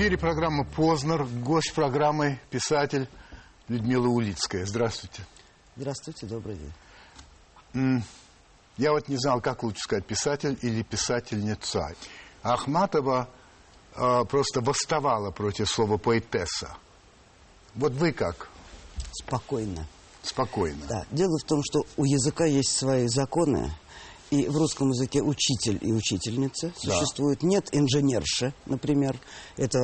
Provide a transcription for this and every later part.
эфире программа «Познер». Гость программы – писатель Людмила Улицкая. Здравствуйте. Здравствуйте, добрый день. Я вот не знал, как лучше сказать, писатель или писательница. Ахматова э, просто восставала против слова «поэтесса». Вот вы как? Спокойно. Спокойно. Да. Дело в том, что у языка есть свои законы, и в русском языке учитель и учительница Да. существуют. Нет инженерши, например. Это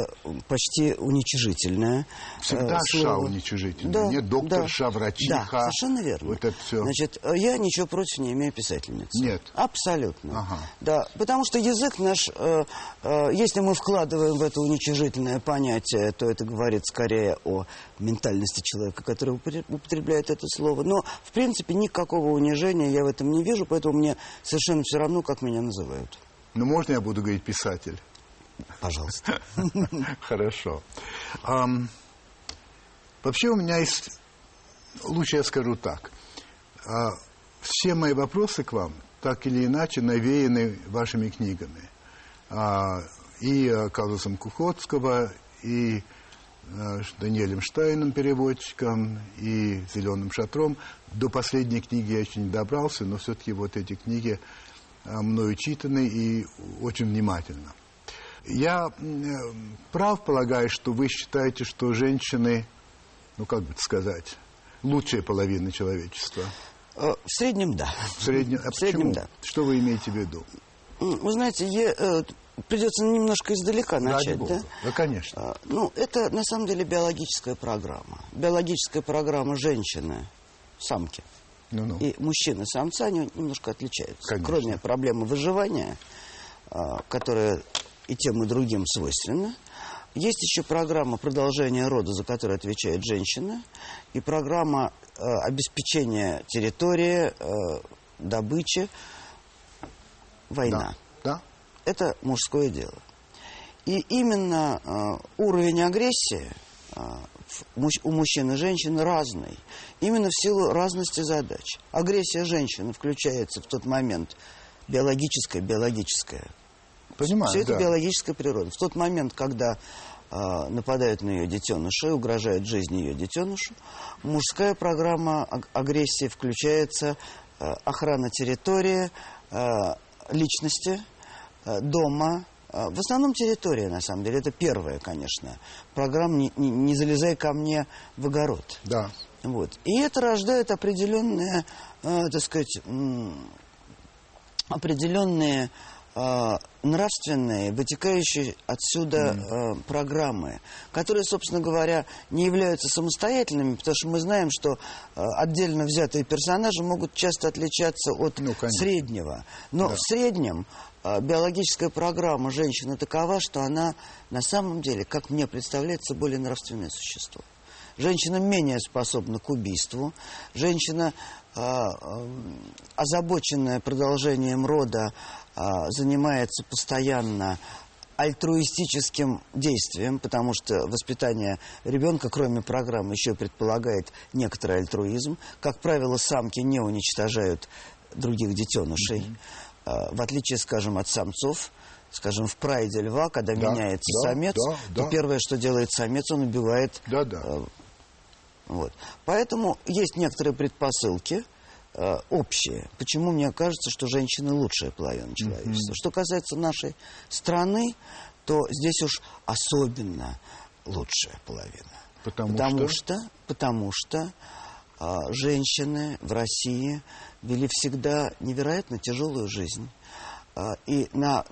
почти уничижительное Всегда э, ша слово. уничижительное. Да, Нет докторша, да. врачиха. Да, совершенно верно. Вот это все. Значит, э, я ничего против не имею писательницы. Нет. Абсолютно. Ага. Да, потому что язык наш, э, э, если мы вкладываем в это уничижительное понятие, то это говорит скорее о ментальности человека, который употребляет это слово. Но, в принципе, никакого унижения я в этом не вижу, поэтому мне совершенно все равно, как меня называют. Ну, можно я буду говорить писатель? Пожалуйста. Хорошо. Вообще у меня есть... Лучше я скажу так. А, все мои вопросы к вам так или иначе навеяны вашими книгами. А, и э, Карлосом Кухотского, и э, Даниэлем Штайном, переводчиком, и «Зеленым шатром». До последней книги я еще не добрался, но все-таки вот эти книги а, мною читаны и очень внимательно. Я э, прав полагаю, что вы считаете, что женщины, ну как бы сказать, лучшая половина человечества. Э, В среднем, да. В среднем, а В среднем, почему? да. Что вы имеете в виду? Вы знаете, э, придется немножко издалека начать, бога. да? Да, конечно. Ну, это на самом деле биологическая программа. Биологическая программа женщины, самки, Ну-ну. и мужчины-самца, они немножко отличаются. Конечно. Кроме проблемы выживания, а, которая и тем, и другим свойственна, есть еще программа продолжения рода, за которую отвечает женщина, и программа э, обеспечения территории, э, добычи, война Да. да? это мужское дело. И именно э, уровень агрессии э, у мужчин и женщин разный. Именно в силу разности задач. Агрессия женщины включается в тот момент биологическая, биологическая. Понимаю, Все это да. биологическая природа. В тот момент, когда э, нападают на ее детеныша и угрожают жизни ее детенышу, мужская программа аг- агрессии включается э, охрана территории, э, личности, э, дома. Э, В основном территория, на самом деле. Это первая, конечно. Программа «Не, не- не залезай ко мне в огород». Да. Вот. И это рождает определенные, э, так сказать, определенные э, нравственные, вытекающие отсюда э, программы, которые, собственно говоря, не являются самостоятельными, потому что мы знаем, что э, отдельно взятые персонажи могут часто отличаться от Ну, конечно. среднего. Но Да. в среднем биологическая программа женщины такова, что она на самом деле, как мне представляется, более нравственное существо. Женщина менее способна к убийству. Женщина, э, эм, озабоченная продолжением рода, занимается постоянно альтруистическим действием, потому что воспитание ребенка, кроме программы, еще предполагает некоторый альтруизм. Как правило, самки не уничтожают других детенышей, Э, в отличие, скажем, от самцов. Скажем, в прайде льва, когда Да, меняется да, самец, да, то да. первое, что делает самец, он убивает Да-да. Э, вот. Поэтому есть некоторые предпосылки э, общие. Почему мне кажется, что женщины лучшая половина человечества. Что касается нашей страны, то здесь уж особенно лучшая половина. Потому потому что? что, потому что женщины в России вели всегда невероятно тяжелую жизнь. А, И на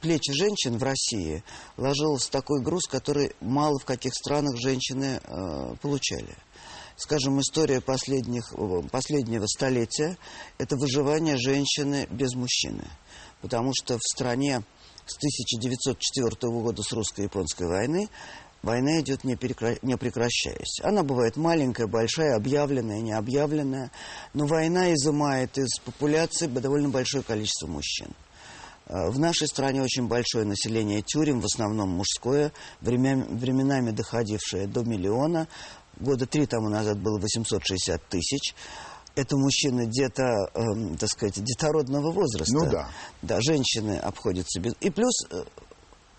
плечи женщин в России ложился такой груз, который мало в каких странах женщины э, получали. Скажем, история последних, последнего столетия – это выживание женщины без мужчины. Потому что в стране с 1904 года, с русско-японской войны, война идет не, перекра- не прекращаясь. Она бывает маленькая, большая, объявленная, необъявленная, но война изымает из популяции довольно большое количество мужчин. Э, В нашей стране очень большое население тюрем, в основном мужское, время- временами доходившее до миллиона. Года три тому назад было 860 тысяч. Это мужчины где-то, эм, так сказать, детородного возраста. Ну да. Да, женщины обходятся без... И плюс э,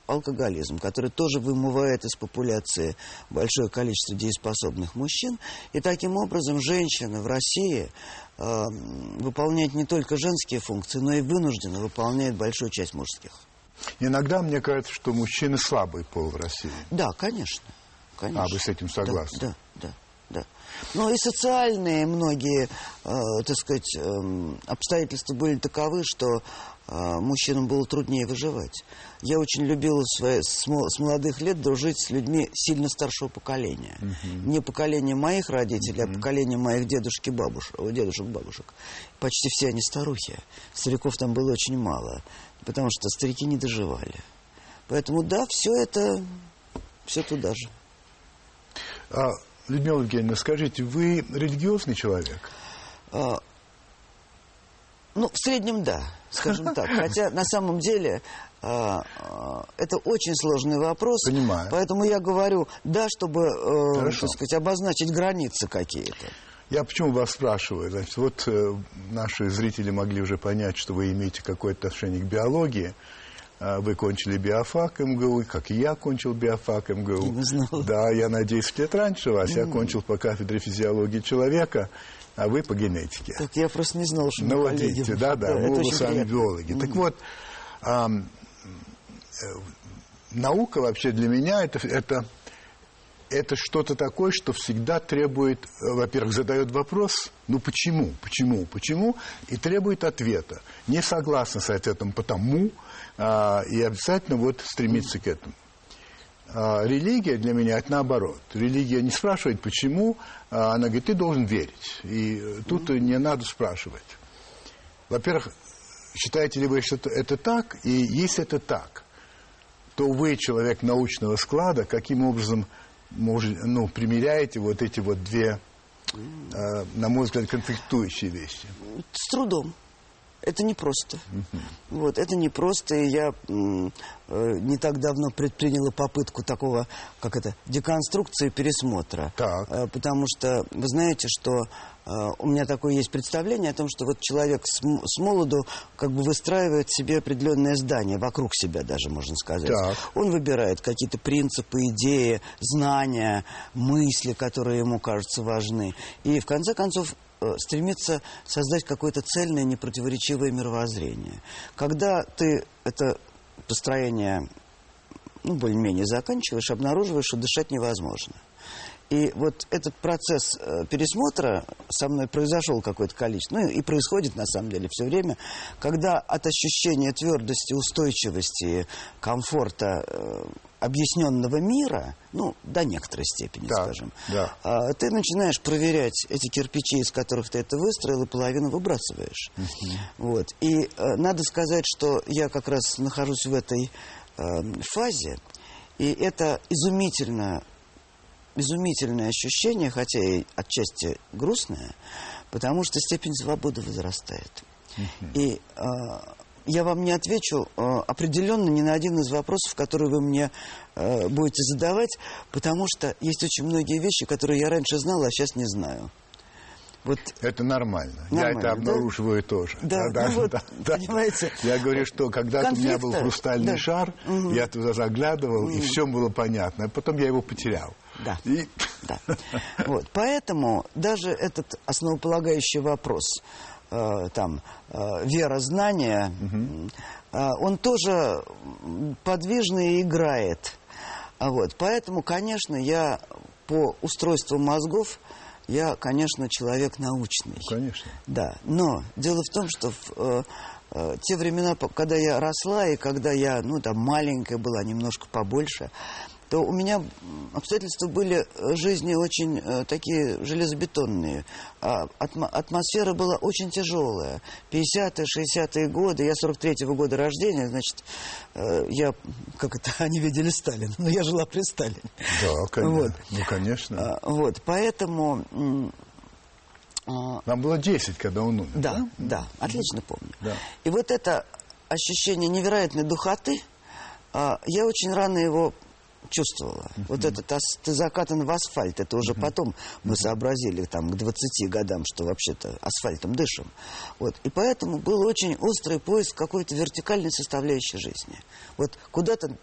алкоголизм, который тоже вымывает из популяции большое количество дееспособных мужчин. И таким образом женщина в России э, выполняет не только женские функции, но и вынуждена выполняет большую часть мужских. Иногда мне кажется, что мужчины слабый пол в России. Да, конечно. конечно. А, вы с этим согласны? Да, да, да. да. Но и социальные многие, э, так сказать, э, обстоятельства были таковы, что мужчинам было труднее выживать. Я очень любила свои, с, с молодых лет дружить с людьми сильно старшего поколения. Uh-huh. Не поколение моих родителей, uh-huh. а поколение моих дедушек и бабушек, дедушек бабушек. Почти все они старухи. Стариков там было очень мало, потому что старики не доживали. Поэтому да, все это, все туда же. А, Людмила Евгеньевна, скажите, вы религиозный человек? А, ну, в среднем да, скажем так. Хотя на самом деле а, а, это очень сложный вопрос. Понимаю. Поэтому я говорю да, чтобы, э, так сказать, обозначить границы какие-то. Я почему вас спрашиваю? Значит, вот э, наши зрители могли уже понять, что вы имеете какое-то отношение к биологии. А, вы кончили биофак МГУ, как и я кончил биофак МГУ. Не знала. Да, я на 10 лет раньше вас. Mm. Я кончил по кафедре физиологии человека, а вы по генетике. Так я просто не знал, что ну, вот коллеги. видите, да, да, да мы оба с вами биологи. Так вот, а, наука вообще для меня это, это, это что-то такое, что всегда требует, во-первых, задает вопрос, ну почему, почему, почему, и требует ответа. Не согласна с ответом потому, а, и обязательно вот стремиться к этому. А, религия для меня это наоборот. Религия не спрашивает почему, а она говорит, ты должен верить. И тут не надо спрашивать. Во-первых, считаете ли вы, что это так? И если это так, то вы, человек научного склада, каким образом может, ну, примеряете вот эти вот две, э, на мой взгляд, конфликтующие вещи? С трудом. Это непросто. Uh-huh. Вот, это непросто, и я э, не так давно предприняла попытку такого, как это, деконструкции пересмотра. Так. Э, потому что вы знаете, что э, у меня такое есть представление о том, что вот человек с, с молоду как бы выстраивает себе определенное здание, вокруг себя даже, можно сказать. Так. Он выбирает какие-то принципы, идеи, знания, мысли, которые ему кажутся важны. И в конце концов стремится создать какое-то цельное, непротиворечивое мировоззрение. Когда ты это построение ну, более-менее заканчиваешь, обнаруживаешь, что дышать невозможно. И вот этот процесс э, пересмотра со мной произошел какое-то количество, ну и происходит на самом деле все время, когда от ощущения твердости, устойчивости, комфорта э, объясненного мира, ну, до некоторой степени, да, скажем, да. А, ты начинаешь проверять эти кирпичи, из которых ты это выстроил, и половину выбрасываешь. Вот. И э, надо сказать, что я как раз нахожусь в этой э, фазе, и это изумительно, изумительное ощущение, хотя и отчасти грустное, потому что степень свободы возрастает. И э, я вам не отвечу э, определенно ни на один из вопросов, которые вы мне э, будете задавать, потому что есть очень многие вещи, которые я раньше знала, а сейчас не знаю. Вот. Это нормально. нормально. Я это обнаруживаю да? тоже. Да, да, ну вот, да, понимаете. Я говорю, что когда-то у меня был хрустальный да. шар, угу. я туда заглядывал, угу. и все было понятно. А потом я его потерял. Да. И... да. Вот. Поэтому даже этот основополагающий вопрос Э, там э, вера знания, угу. он тоже подвижный и играет. Вот. Поэтому, конечно, я по устройству мозгов, я, конечно, человек научный. Конечно. Да. Но дело в том, что в э, э, те времена, когда я росла и когда я, ну, там, маленькая была, немножко побольше, то у меня обстоятельства были э, жизни очень э, такие железобетонные. А атмо атмосфера была очень тяжелая. 50-е, 60-е годы, я 43-го года рождения, значит, э, я, как это, они видели Сталина, но я жила при Сталине. Да, конечно. Вот. Ну, конечно. А, вот, поэтому... А, Нам было 10, когда он умер, да? Да, да, отлично помню. Да. И вот это ощущение невероятной духоты, а, я очень рано его чувствовала. Uh-huh. Вот этот ты закатан в асфальт, это уже uh-huh. потом мы uh-huh. сообразили там к 20 годам, что вообще-то асфальтом дышим. Вот. И поэтому был очень острый поиск какой-то вертикальной составляющей жизни. Вот куда-то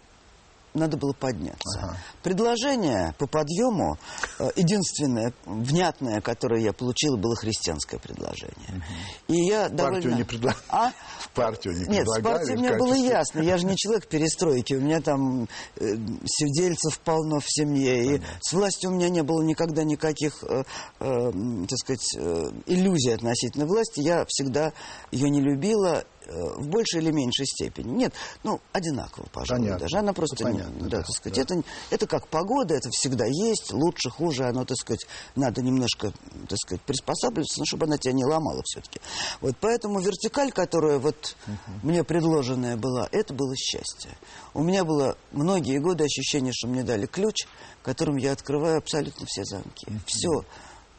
надо было подняться. Предложение по подъему, э, единственное внятное, которое я получила, было христианское предложение. И я довольно... Партию не предлагали? А? В партию не Нет, предлагали партией в мне было ясно. Я же не человек перестройки. У меня там э, сидельцев полно в семье. И с властью у меня не было никогда никаких, э, э, так сказать, э, иллюзий относительно власти. Я всегда ее не любила в большей или меньшей степени. Нет, ну, одинаково, пожалуй, Понятно. даже. Она просто, Ну, не- понятно, да, да, так сказать, да. это, это как погода, это всегда есть, лучше, хуже, оно, так сказать, надо немножко, так сказать, приспосабливаться, но чтобы она тебя не ломала все-таки. Вот поэтому вертикаль, которая вот мне предложенная была, это было счастье. У меня было многие годы ощущение, что мне дали ключ, которым я открываю абсолютно все замки. Все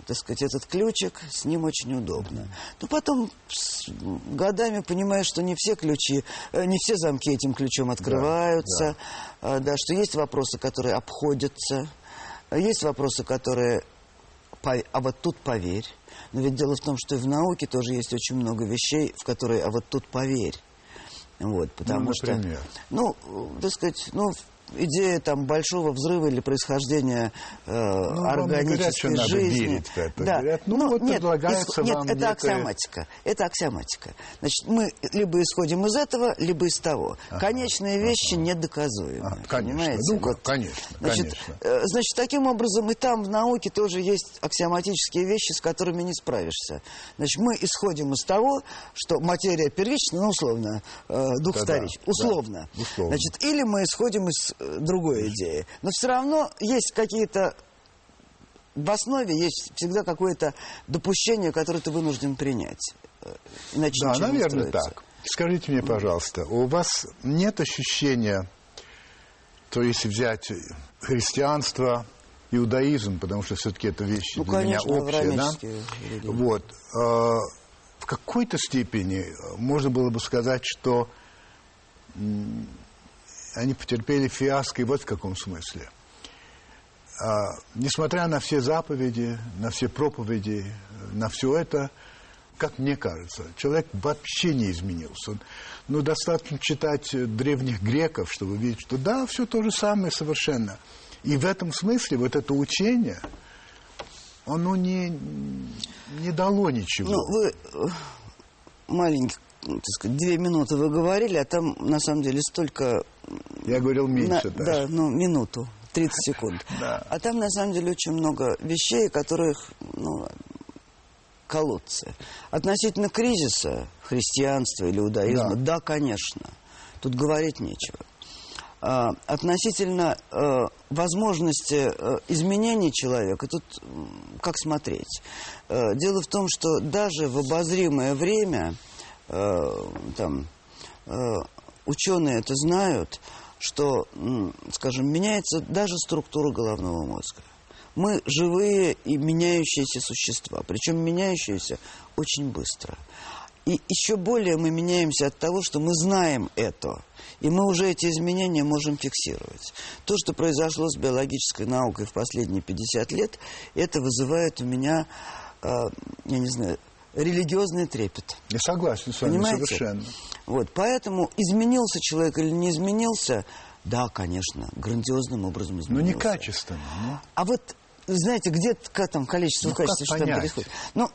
так сказать, этот ключик, с ним очень удобно. Но потом с годами понимаешь, что не все ключи, э, не все замки этим ключом открываются, а, да, что есть вопросы, которые обходятся, а есть вопросы, которые, а вот тут поверь. Но ведь дело в том, что и в науке тоже есть очень много вещей, в которые, а вот тут поверь. Вот, потому например? что, ну, э, так сказать, ну, идея там большого взрыва или происхождения э, не органической говорят, что надо жизни. верить в это. Да. Говорят, ну, вот нет, предлагается исход- нет, вам это некое- аксиоматика. Это аксиоматика. Значит, мы либо исходим из этого, либо из того. Конечные вещи недоказуемы. Ага, конечно. Понимаете? Ну, как, конечно, Значит, конечно. э, значит, таким образом и там в науке тоже есть аксиоматические вещи, с которыми не справишься. Значит, мы исходим из того, что материя первична, ну, условно, э, дух Да-да, вторичен. да, Условно. условно. Значит, или мы исходим из другой идеи. Но все равно есть какие-то в основе есть всегда какое-то допущение, которое ты вынужден принять. Э, Иначе Да, наверное, так. Скажите мне, пожалуйста, у вас нет ощущения, то если взять христианство, иудаизм, потому что все-таки это вещи Ну, для меня конечно, общие, да? религии. Вот. э, В какой-то степени можно было бы сказать, что они потерпели фиаско и вот в каком смысле. А, несмотря на все заповеди, на все проповеди, на все это, как мне кажется, человек вообще не изменился. Ну, достаточно читать древних греков, чтобы видеть, что да, все то же самое совершенно. И в этом смысле вот это учение, оно не, не дало ничего. Ну, вы э, маленький, так сказать, две минуты вы говорили, а там на самом деле столько... Я говорил меньше на- даже. Да, ну, минуту, 30 секунд. Да. А там на самом деле очень много вещей, которых, ну, колодцы. Относительно кризиса христианства или иудаизма, да, конечно. Тут говорить нечего. А, относительно э, возможности э, изменений человека, тут как смотреть? Э, дело в том, что даже в обозримое время, там, э, ученые это знают, что, скажем, меняется даже структура головного мозга. Мы живые и меняющиеся существа, причем меняющиеся очень быстро. И еще более мы меняемся от того, что мы знаем это. И мы уже эти изменения можем фиксировать. То, что произошло с биологической наукой в последние 50 лет, это вызывает у меня, э, я не знаю, религиозный трепет. Я согласен с вами Понимаете? совершенно. Вот, поэтому изменился человек или не изменился, да, конечно, грандиозным образом Но изменился. не качественно. ну. А вот, знаете, где там количество Ну, качества, что там происходит? Ну,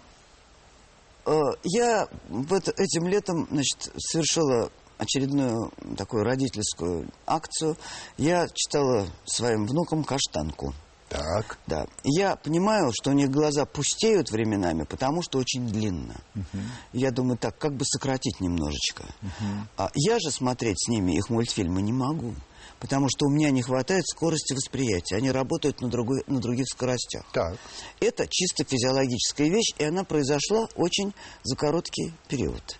э, я вот этим летом, значит, совершила очередную такую родительскую акцию. Я читала своим внукам «Каштанку». Так. Да. Я понимаю, что у них глаза пустеют временами, потому что очень длинно. Я думаю, так, как бы сократить немножечко. А я же смотреть с ними их мультфильмы не могу. Потому что у меня не хватает скорости восприятия. Они работают на, другой, на других скоростях. Так. Это чисто физиологическая вещь, и она произошла очень за короткий период.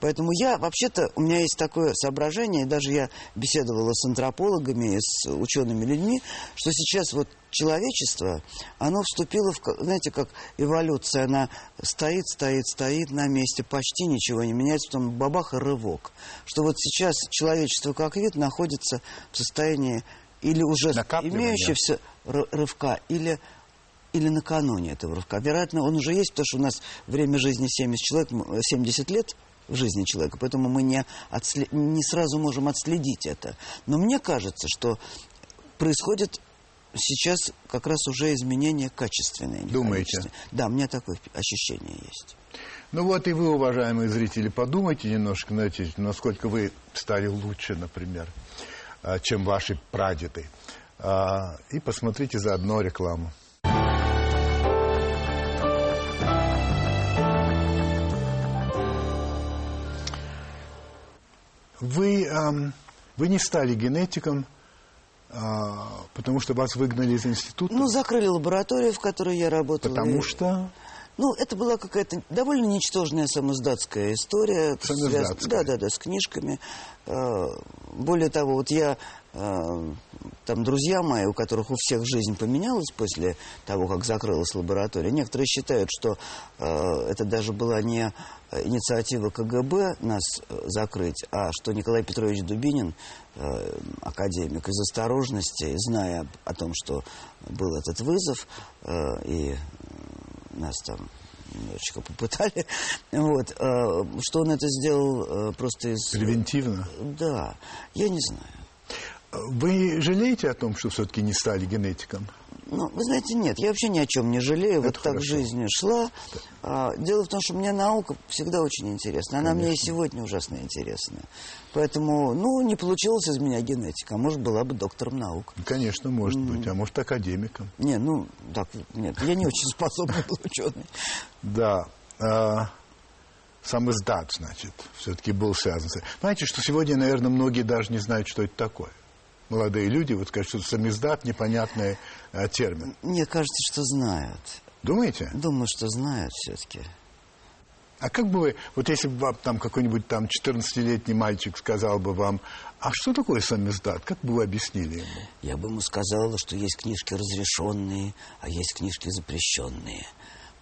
Поэтому я, вообще-то, у меня есть такое соображение, и даже я беседовала с антропологами, с учеными людьми, что сейчас вот человечество, оно вступило в, знаете, как эволюция, она стоит, стоит, стоит на месте, почти ничего не меняется, потом бабах и рывок. Что вот сейчас человечество как вид находится в состоянии или уже имеющегося ры- рывка, или или накануне этого рывка. Вероятно, он уже есть, потому что у нас время жизни 70 человек, м, 70 лет в жизни человека, поэтому мы не, отсле... не сразу можем отследить это. Но мне кажется, что происходит сейчас как раз уже изменение качественное. Думаете? Да, у меня такое ощущение есть. Ну вот и вы, уважаемые зрители, подумайте немножко, знаете, насколько вы стали лучше, например, а, чем ваши прадеды. А, и посмотрите заодно рекламу. Вы, вы не стали генетиком, а, потому что вас выгнали из института? Ну, закрыли лабораторию, в которой я работала. Потому что? Ну, это была какая-то довольно ничтожная самоздатская история. Самоздатская? Да, да, да, с книжками. А, более того, вот я там друзья мои, у которых у всех жизнь поменялась после того, как закрылась лаборатория, некоторые считают, что э, это даже была не инициатива КГБ нас э, закрыть, а что Николай Петрович Дубинин, э, академик, из осторожности, зная о том, что был этот вызов, э, и нас там немножечко попытали, вот, э, что он это сделал э, просто из... Превентивно? Да, я не знаю. Вы жалеете о том, что все-таки не стали генетиком? Ну, вы знаете, нет, я вообще ни о чем не жалею. Это вот так хорошо. жизнь шла. А, дело в том, что мне наука всегда очень интересна. Она Конечно. мне и сегодня ужасно интересна. Поэтому, ну, не получилось из меня генетика. А может, была бы доктором наук. Конечно, может быть, а может академиком. Не, ну, так, нет, я не очень способный был ученый. Да. А, сам издат, значит, все-таки был связан с. Знаете, что сегодня, наверное, многие даже не знают, что это такое. Молодые люди вот что самиздат непонятный а, термин. Мне кажется, что знают. Думаете? Думаю, что знают все-таки. А как бы вы, вот если бы вам там какой-нибудь там 14-летний мальчик сказал бы вам, а что такое самиздат, как бы вы объяснили ему? Я бы ему сказала, что есть книжки разрешенные, а есть книжки запрещенные.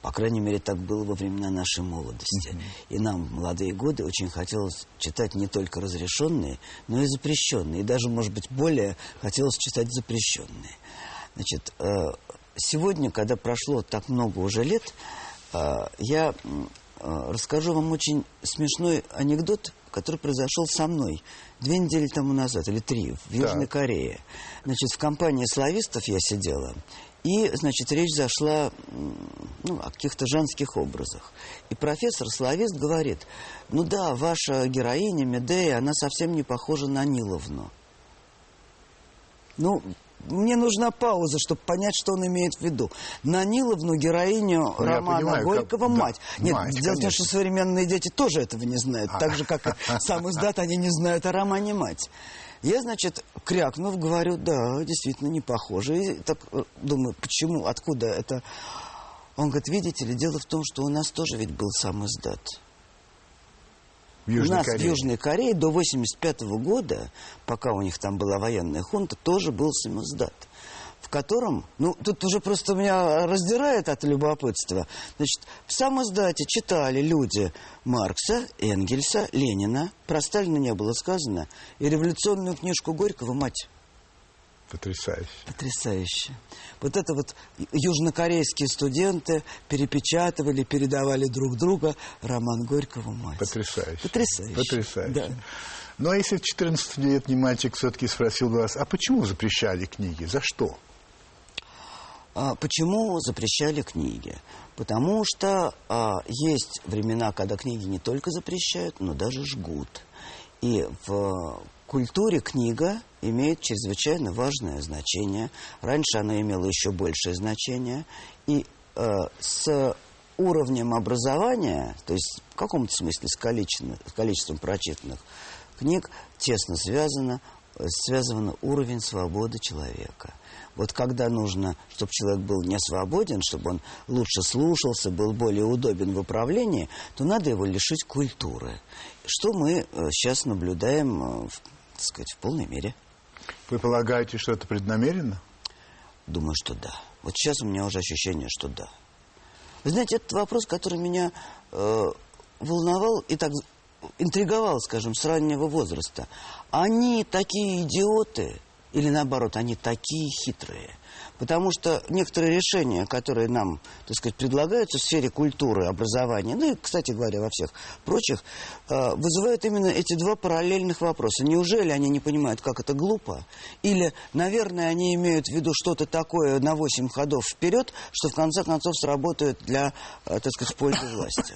По крайней мере, так было во времена нашей молодости. И нам, в молодые годы, очень хотелось читать не только разрешенные, но и запрещенные. И даже, может быть, более хотелось читать запрещенные. Значит, э, сегодня, когда прошло так много уже лет, э, я э, расскажу вам очень смешной анекдот, который произошел со мной две недели тому назад, или три, в Южной Так. Корее. Значит, в компании славистов я сидела, и, значит, речь зашла ну, о каких-то женских образах. И профессор-славист говорит, ну да, ваша героиня Медея, она совсем не похожа на Ниловну. Ну, мне нужна пауза, чтобы понять, что он имеет в виду. На Ниловну героиню Ну, Романа понимаю, как- Горького да, мать. Нет, мать, дело в том, что современные дети тоже этого не знают. Так же, как и сам издат, они не знают о романе «Мать». Я, значит, крякнув, говорю, да, действительно не похоже. И так э, думаю, почему, откуда это? Он говорит, видите ли, дело в том, что у нас тоже ведь был сам издат. В Южной у нас Корее. в Южной Корее до 85 года, пока у них там была военная хунта, тоже был самоздат. В котором, ну, тут уже просто меня раздирает от любопытства. Значит, в самоздате читали люди Маркса, Энгельса, Ленина, про Сталина не было сказано, и революционную книжку Горького «Мать». Потрясающе. Потрясающе. Вот это вот южнокорейские студенты перепечатывали, передавали друг друга роман Горького «Мать». Потрясающе. Потрясающе. Потрясающе. Да. Ну, а если 14-летний мальчик все-таки спросил вас, а почему запрещали книги? За что? А почему запрещали книги? Потому что а, есть времена, когда книги не только запрещают, но даже жгут. И в культуре книга имеет чрезвычайно важное значение. Раньше она имела еще большее значение. И э, с уровнем образования, то есть в каком-то смысле с количеством, с количеством прочитанных книг, тесно связано, связан уровень свободы человека. Вот когда нужно, чтобы человек был не свободен, чтобы он лучше слушался, был более удобен в управлении, то надо его лишить культуры. Что мы э, сейчас наблюдаем, э, так сказать, в полной мере. Вы полагаете, что это преднамеренно? Думаю, что да. Вот сейчас у меня уже ощущение, что да. Вы знаете, это вопрос, который меня э, волновал и так интриговал, скажем, с раннего возраста. Они такие идиоты, или наоборот, они такие хитрые. Потому что некоторые решения, которые нам, так сказать, предлагаются в сфере культуры, образования, ну и, кстати говоря, во всех прочих, э, вызывают именно эти два параллельных вопроса. Неужели они не понимают, как это глупо? Или, наверное, они имеют в виду что-то такое на 8 ходов вперед, что в конце концов сработает для, э, так сказать, пользы власти?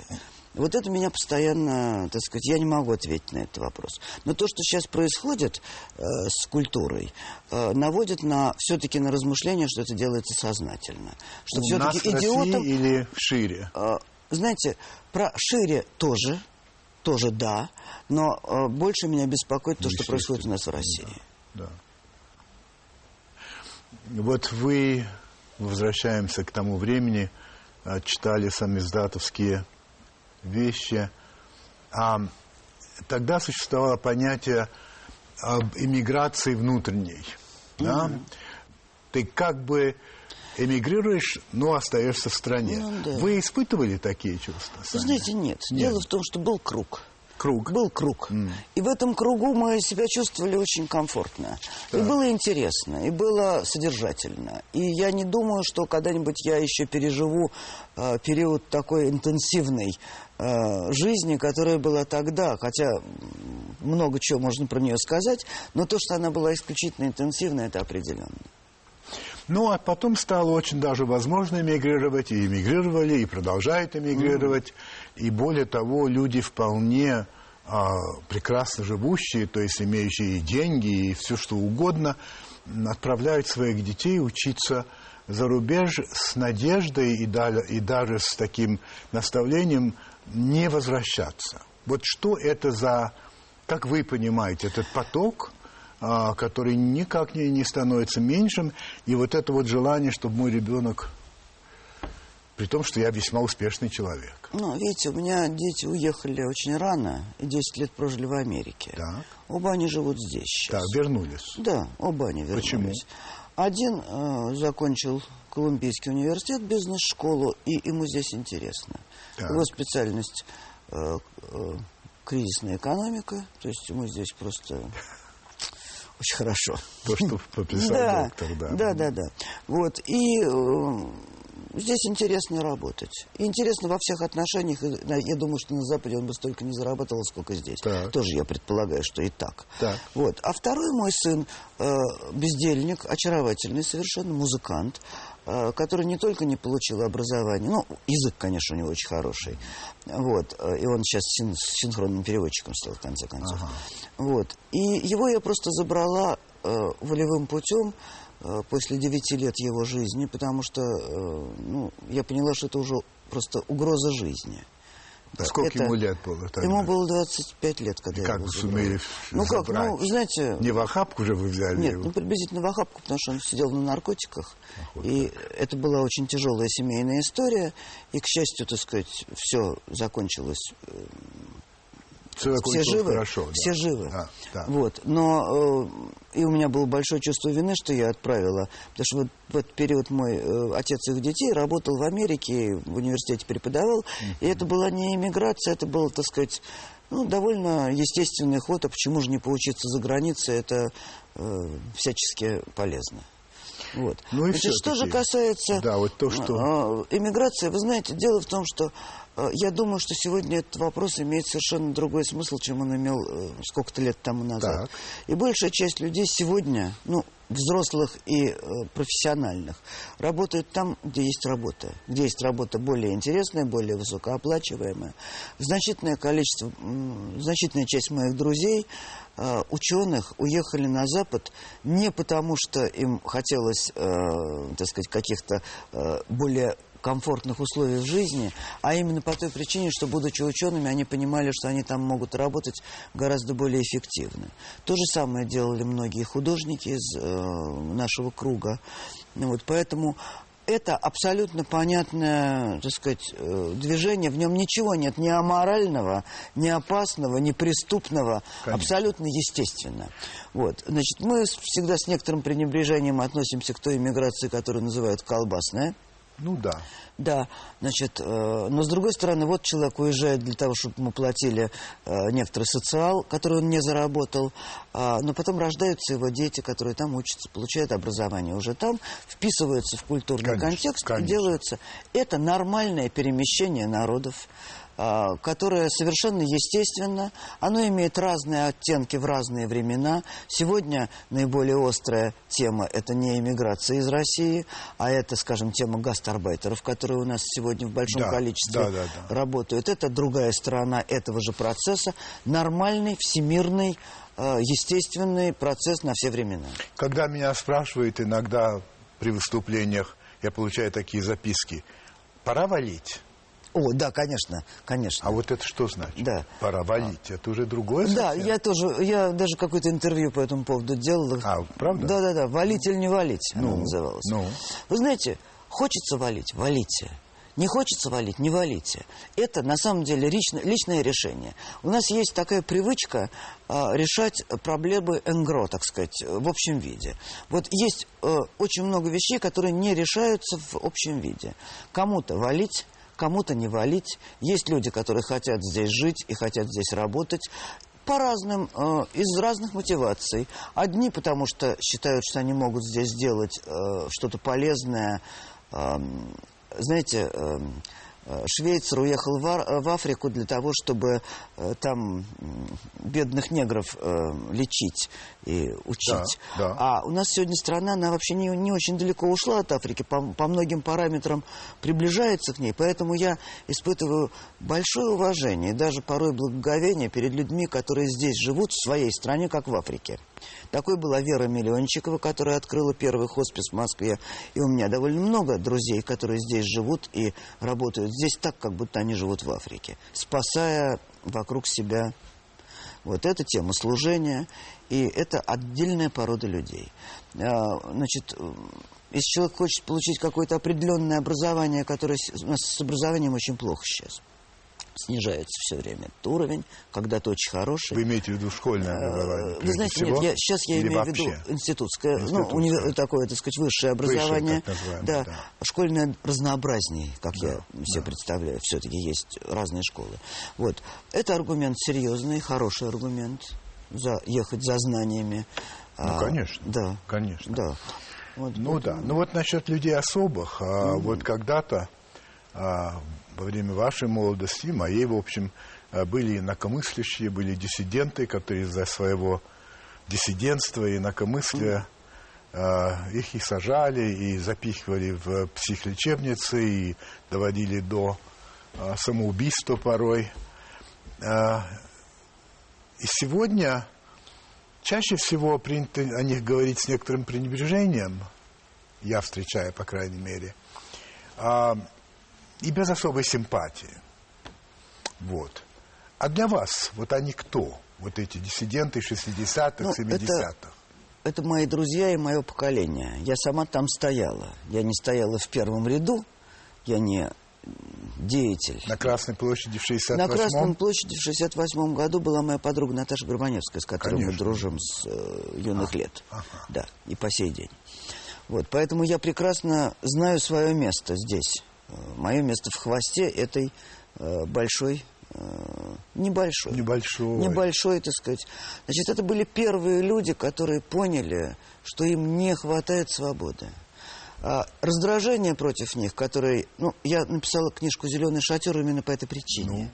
Вот это меня постоянно, так сказать, я не могу ответить на этот вопрос. Но то, что сейчас происходит э, с культурой, э, наводит на все-таки на размышление, что это делается сознательно. Что все-таки идиотам... или шире? Э, знаете, про шире тоже, тоже да, но э, больше меня беспокоит то, что происходит у нас в России. Да. Вот вы, возвращаемся к тому времени, э, читали самиздатовские вещи. А тогда существовало понятие об иммиграции внутренней. Да? Ты как бы эмигрируешь, но остаешься в стране. Ну, да. Вы испытывали такие чувства? Вы сами? знаете, нет. Нет. Дело в том, что был круг. Круг. Был круг. И в этом кругу мы себя чувствовали очень комфортно. И было интересно, и было содержательно. И я не думаю, что когда-нибудь я еще переживу э, период такой интенсивной э, жизни, которая была тогда. Хотя много чего можно про нее сказать, но то, что она была исключительно интенсивной, это определенно. Ну, а потом стало очень даже возможно эмигрировать, и эмигрировали, и продолжают эмигрировать. И более того, люди вполне а, прекрасно живущие, то есть имеющие деньги, и все что угодно, отправляют своих детей учиться за рубеж с надеждой и, далее- и даже с таким наставлением не возвращаться. Вот что это за, как вы понимаете, этот поток, а, который никак не, не становится меньшим, и вот это вот желание, чтобы мой ребенок, при том, что я весьма успешный человек. Ну, видите, у меня дети уехали очень рано, и 10 лет прожили в Америке. Так. Оба они живут здесь Да, сейчас. вернулись. Да, оба они вернулись. Почему? Один э, закончил Колумбийский университет, бизнес-школу, и ему здесь интересно. Так. Его специальность э, э, кризисная экономика, то есть ему здесь просто очень хорошо. То, что прописал да, доктор, да. Да, да, да. Вот, и э, здесь интересно работать. Интересно во всех отношениях. Я думаю, что на Западе он бы столько не зарабатывал, сколько здесь. Так. Тоже я предполагаю, что и так. Так. Вот. А второй мой сын, э, бездельник, очаровательный совершенно, музыкант, э, который не только не получил образование, ну, язык, конечно, у него очень хороший, вот, э, и он сейчас син- синхронным переводчиком стал, в конце концов. Вот. И его я просто забрала э, волевым путем после девяти лет его жизни, потому что, э, ну, я поняла, что это уже просто угроза жизни. А Сколько Это- ему лет было тогда? Ему было 25 лет, когда я Как его сумели Ну как, забрать? ну, знаете... Не в охапку же вы взяли Нет, его? ну приблизительно в охапку, потому что он сидел на наркотиках. и это была очень тяжелая семейная история. И, к счастью, так сказать, все закончилось. Все Все живы. хорошо. да. Все живы. Да, да. Вот. Но э, и у меня было большое чувство вины, что я отправила. Потому что вот в этот период мой э, отец их детей работал в Америке, в университете преподавал. И это была не иммиграция, это был, так сказать, ну, довольно естественный ход. А почему же не поучиться за границей? Это э, всячески полезно. Вот. Ну и Значит, что же касается да, вот то, что- э, иммиграция, вы знаете, дело в том, что я думаю, что сегодня этот вопрос имеет совершенно другой смысл, чем он имел э, сколько-то лет тому назад. Так. И большая часть людей сегодня, ну, взрослых и э, профессиональных, работают там, где есть работа. Где есть работа более интересная, более высокооплачиваемая. Значительное количество, значительная часть моих друзей, э, ученых, уехали на Запад не потому, что им хотелось, э, так сказать, каких-то э, более комфортных условий в жизни, а именно по той причине, что, будучи учеными, они понимали, что они там могут работать гораздо более эффективно. То же самое делали многие художники из э, нашего круга. Вот, поэтому это абсолютно понятное, так сказать, э, движение. В нем ничего нет ни аморального, ни опасного, ни преступного. Конечно. Абсолютно естественно. Вот. Значит, мы всегда с некоторым пренебрежением относимся к той иммиграции, которую называют колбасная. Ну да. Да, значит, э, но с другой стороны, вот человек уезжает для того, чтобы ему платили э, некоторый социал, который он не заработал, а, но потом рождаются его дети, которые там учатся, получают образование уже там, вписываются в культурный Конечно, контекст конечно. и делаются. Это нормальное перемещение народов. А, которое совершенно естественно. Оно имеет разные оттенки в разные времена. Сегодня наиболее острая тема – это не иммиграция из России, а это, скажем, тема гастарбайтеров, которые у нас сегодня в большом Да, количестве да, да, да. работают. Это другая сторона этого же процесса. Нормальный, всемирный, э, естественный процесс на все времена. Когда меня спрашивают иногда при выступлениях, я получаю такие записки, пора валить. О, да, конечно, конечно. А вот это что значит? Да. Пора валить. Это уже другое Да, совсем? я тоже, я даже какое-то интервью по этому поводу делал. А, правда? Да, да, да. Валить или не валить, оно Ну, называлось. ну. Вы знаете, хочется валить, валите. Не хочется валить, не валите. Это на самом деле лично- личное решение. У нас есть такая привычка а, решать проблемы НГРО, так сказать, в общем виде. Вот есть э, очень много вещей, которые не решаются в общем виде. Кому-то валить, кому-то не валить. Есть люди, которые хотят здесь жить и хотят здесь работать по разным, э, из разных мотиваций. Одни, потому что считают, что они могут здесь сделать э, что-то полезное. Эм, знаете, эм, э, швейцар уехал в, э, в Африку для того, чтобы э, там бедных негров э, лечить и учить. Да, да. А у нас сегодня страна, она вообще не, не очень далеко ушла от Африки, по, по многим параметрам приближается к ней, поэтому я испытываю большое уважение даже порой благоговение перед людьми, которые здесь живут в своей стране, как в Африке. Такой была Вера Миллиончикова, которая открыла первый хоспис в Москве. И у меня довольно много друзей, которые здесь живут и работают здесь так, как будто они живут в Африке, спасая вокруг себя вот эта тема служения, и это отдельная порода людей. А, Значит, э, если человек хочет получить какое-то определенное образование, которое у нас с образованием очень плохо сейчас, снижается все время этот уровень, когда-то очень хороший. Вы имеете в виду школьное образование? Э, Вы прежде знаете, всего? нет, я, сейчас я Или имею в виду институтское, ну, Институтское. уни- такое, так сказать, высшее образование. называемое, да. да. Школьное разнообразнее, как Да, я себе представляю. Все-таки есть разные школы. Вот. Это аргумент серьезный, хороший аргумент. За, ехать за знаниями. Ну, конечно. Да. Конечно. Да. Вот, Ну да. Ну вот насчет людей особых. а, Вот когда-то а, во время вашей молодости, моей, в общем, а, были инакомыслящие, были диссиденты, которые из-за своего диссидентства и инакомыслия а, их и сажали, и запихивали в психлечебницы, и доводили до а, самоубийства порой. А, И сегодня чаще всего принято о них говорить с некоторым пренебрежением, я встречаю, по крайней мере, а, и без особой симпатии. Вот. А для вас, вот они кто? Вот эти диссиденты 60-х, Ну, 70-х. Это мои друзья и мое поколение. Я сама там стояла. Я не стояла в первом ряду, я не деятель. На Красной площади в 68-м? На Красной площади в 68 году была моя подруга Наташа Горбаневская, с которой мы Конечно. дружим с э, юных лет. ага. Да, и по сей день. Вот, поэтому я прекрасно знаю свое место здесь. Мое место в хвосте этой э, большой, э, небольшой, Небольшой. небольшой, так сказать. Значит, это были первые люди, которые поняли, что им не хватает свободы. А раздражение против них, которые... Ну, я написала книжку «Зеленый шатер» именно по этой причине.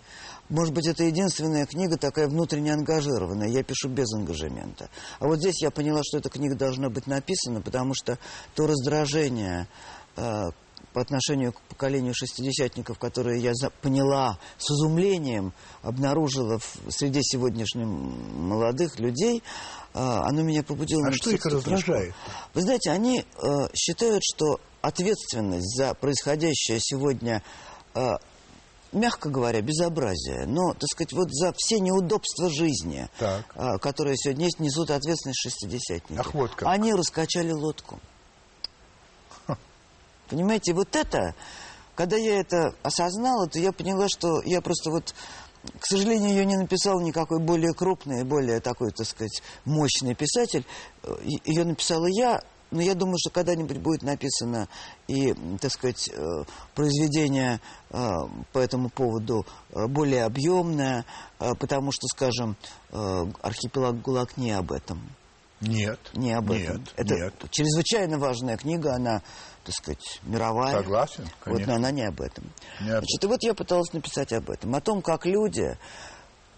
Может быть, это единственная книга такая внутренне ангажированная. Я пишу без ангажемента. А вот здесь я поняла, что эта книга должна быть написана, потому что то раздражение, э, по отношению к поколению шестидесятников, которые я поняла с изумлением, обнаружила в, среди сегодняшних молодых людей, а, оно меня побудило... А что их раздражает? Вы знаете, они э, считают, что ответственность за происходящее сегодня, э, мягко говоря, безобразие, но, так сказать, вот за все неудобства жизни, Так. э, которые сегодня есть, несут ответственность шестидесятники. Ах, вот как. Они раскачали лодку. Понимаете, вот это, когда я это осознала, то я поняла, что я просто вот, к сожалению, ее не написал никакой более крупный, более такой, так сказать, мощный писатель. Ее написала я, но я думаю, что когда-нибудь будет написано и, так сказать, э, произведение э, по этому поводу э, более объемное, потому что, скажем, архипелаг ГУЛАГ не об этом. Нет. Не об нет, этом. Это нет. чрезвычайно важная книга, она, так сказать, мировая. Согласен, конечно. Вот, но она не об этом. Не об Значит, и вот я пыталась написать об этом. О том, как люди,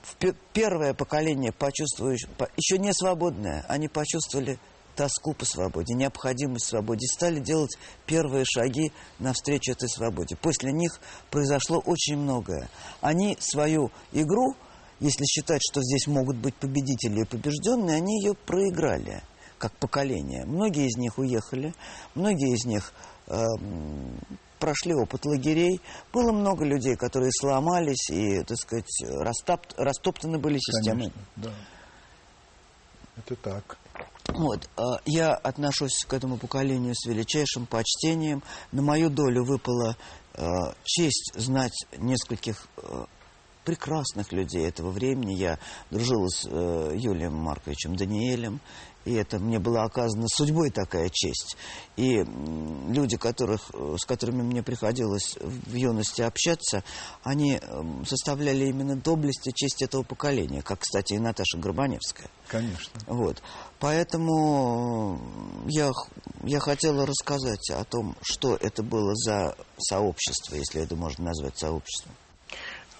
в первое поколение, почувствующие, еще не свободное, они почувствовали тоску по свободе, необходимость свободе, стали делать первые шаги навстречу этой свободе. После них произошло очень многое. Они свою игру если считать, что здесь могут быть победители и побежденные, они ее проиграли как поколение. Многие из них уехали, многие из них э, прошли опыт лагерей. Было много людей, которые сломались и, так сказать, растоп, растоптаны были системой. Конечно, да. Это так. Вот, э, я отношусь к этому поколению с величайшим почтением. На мою долю выпала э, честь знать нескольких э, прекрасных людей этого времени. Я дружила с э, Юлием Марковичем Даниэлем, и это мне была оказана судьбой такая честь. И люди, которых, э, с которыми мне приходилось в юности общаться, они эм, составляли именно доблесть и честь этого поколения, как, кстати, и Наташа Горбаневская. Конечно. Вот. Поэтому я, я хотела рассказать о том, что это было за сообщество, если это можно назвать сообществом.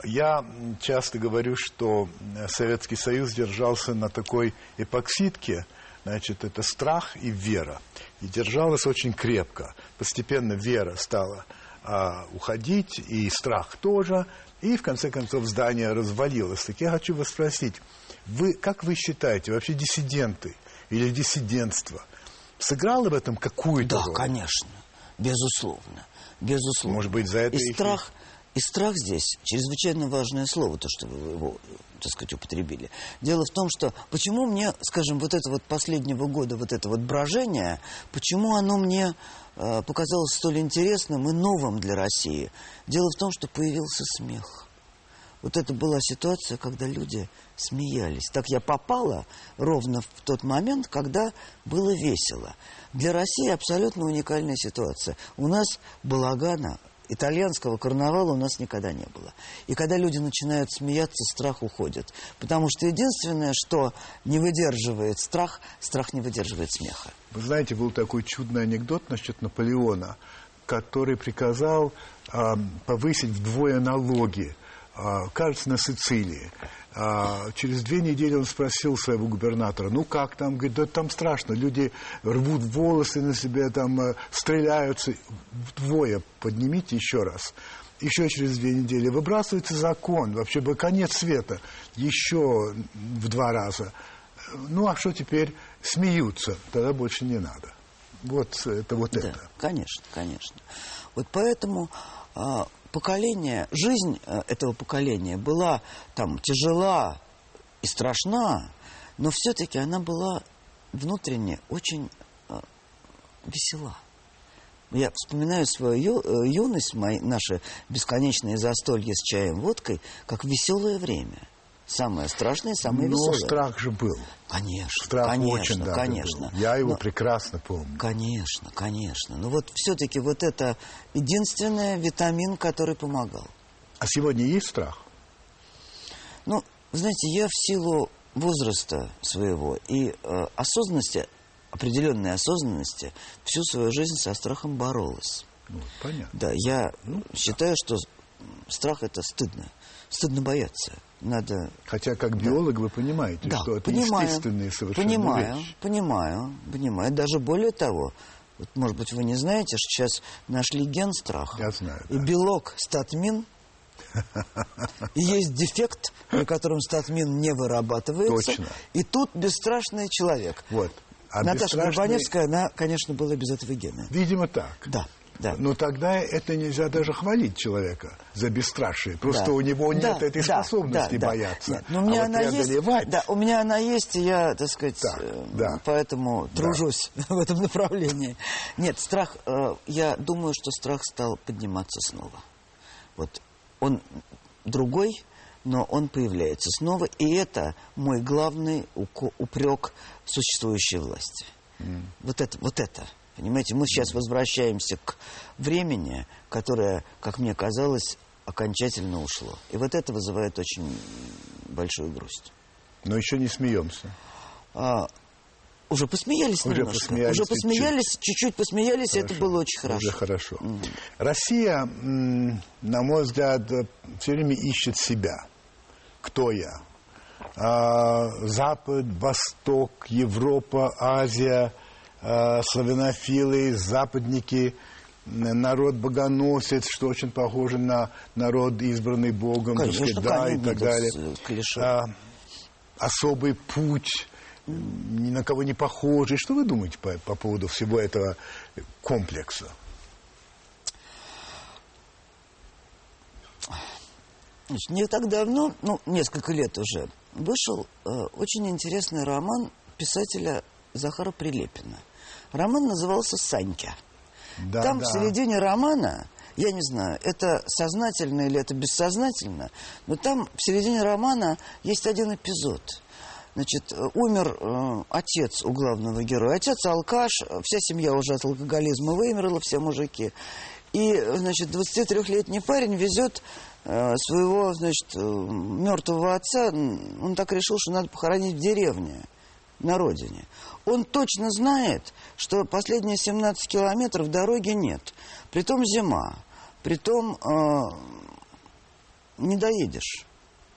Я часто говорю, что Советский Союз держался на такой эпоксидке, значит, это страх и вера. И держалась очень крепко. Постепенно вера стала а, уходить, и страх тоже, и в конце концов здание развалилось. Так я хочу вас спросить, вы, как вы считаете, вообще диссиденты или диссидентство сыграло в этом какую-то да, роль? Да, конечно, безусловно, безусловно. Может быть, за это и страх, и страх здесь чрезвычайно важное слово, то, что вы его, так сказать, употребили. Дело в том, что почему мне, скажем, вот это вот последнего года, вот это вот брожение, почему оно мне э, показалось столь интересным и новым для России? Дело в том, что появился смех. Вот это была ситуация, когда люди смеялись. Так я попала ровно в тот момент, когда было весело. Для России абсолютно уникальная ситуация. У нас балагана итальянского карнавала у нас никогда не было. И когда люди начинают смеяться, страх уходит. Потому что единственное, что не выдерживает страх, страх не выдерживает смеха. Вы знаете, был такой чудный анекдот насчет Наполеона, который приказал э, повысить вдвое налоги, э, кажется, на Сицилии. А через две недели он спросил своего губернатора, ну как там? Говорит, да там страшно, люди рвут волосы на себе, там э, стреляются. Вдвое поднимите еще раз. Еще через две недели выбрасывается закон, вообще бы конец света, еще в два раза. Ну а что теперь? Смеются, тогда больше не надо. Вот это вот да, это. Конечно, конечно. Вот поэтому а, поколение, жизнь э, этого поколения была там тяжела и страшна, но все-таки она была внутренне очень э, весела. Я вспоминаю свою ю, э, юность, мои, наши бесконечные застолья с чаем, водкой, как веселое время – Самое страшное, самое Но веселое. страх же был. Конечно, страх конечно, очень даже конечно. Был. Я его Но, прекрасно помню. Конечно, конечно. Но вот все-таки вот это единственный витамин, который помогал. А сегодня есть страх? Ну, знаете, я в силу возраста своего и э, осознанности, определенной осознанности, всю свою жизнь со страхом боролась. Ну, понятно. Да, я ну, считаю, что страх это стыдно. Стыдно бояться надо... Хотя как биолог да. вы понимаете, да, что это понимаю, естественные совершенно понимаю, вещи. Понимаю, понимаю. Даже более того, вот, может быть, вы не знаете, что сейчас нашли ген страха. Я знаю, И да. белок статмин, и есть дефект, при котором статмин не вырабатывается. Точно. И тут бесстрашный человек. Вот. А Наташа бесстрашный... Горбаневская, она, конечно, была без этого гена. Видимо, так. Да. Да. Но тогда это нельзя даже хвалить человека за бесстрашие. Просто да. у него нет да, этой да, способности да, бояться. Нет, но у меня а она вот есть. Да, у меня она есть, и я, так сказать, так, э, да. поэтому да. тружусь в этом направлении. Нет, страх, э, я думаю, что страх стал подниматься снова. Вот он другой, но он появляется снова, и это мой главный упрек существующей власти. Вот это, вот это. Понимаете, мы сейчас возвращаемся к времени, которое, как мне казалось, окончательно ушло. И вот это вызывает очень большую грусть. Но еще не смеемся. А, уже посмеялись Уже немножко. посмеялись уже посмеялись, чуть-чуть посмеялись, и это было очень хорошо. Уже хорошо. Россия, м, на мой взгляд, все время ищет себя. Кто я? А, Запад, Восток, Европа, Азия, а, славянофилы, западники, народ богоносец, что очень похоже на народ, избранный Богом, Конечно, сказать, да, и так далее. э, клише. А, особый путь, ни на кого не похожий. Что вы думаете по, по поводу всего этого комплекса? Значит, не так давно, ну, несколько лет уже, вышел э, очень интересный роман писателя Захара Прилепина. Роман назывался «Санька». Да, Там да. в середине романа, я не знаю, это сознательно или это бессознательно, но там в середине романа есть один эпизод. Значит, умер э, отец у главного героя. Отец алкаш, вся семья уже от алкоголизма вымерла, все мужики. И, значит, 23-летний парень везет э, своего, значит, э, мертвого отца. Он так решил, что надо похоронить в деревне на родине. Он точно знает, что последние 17 километров дороги нет. Притом зима. Притом э, не доедешь.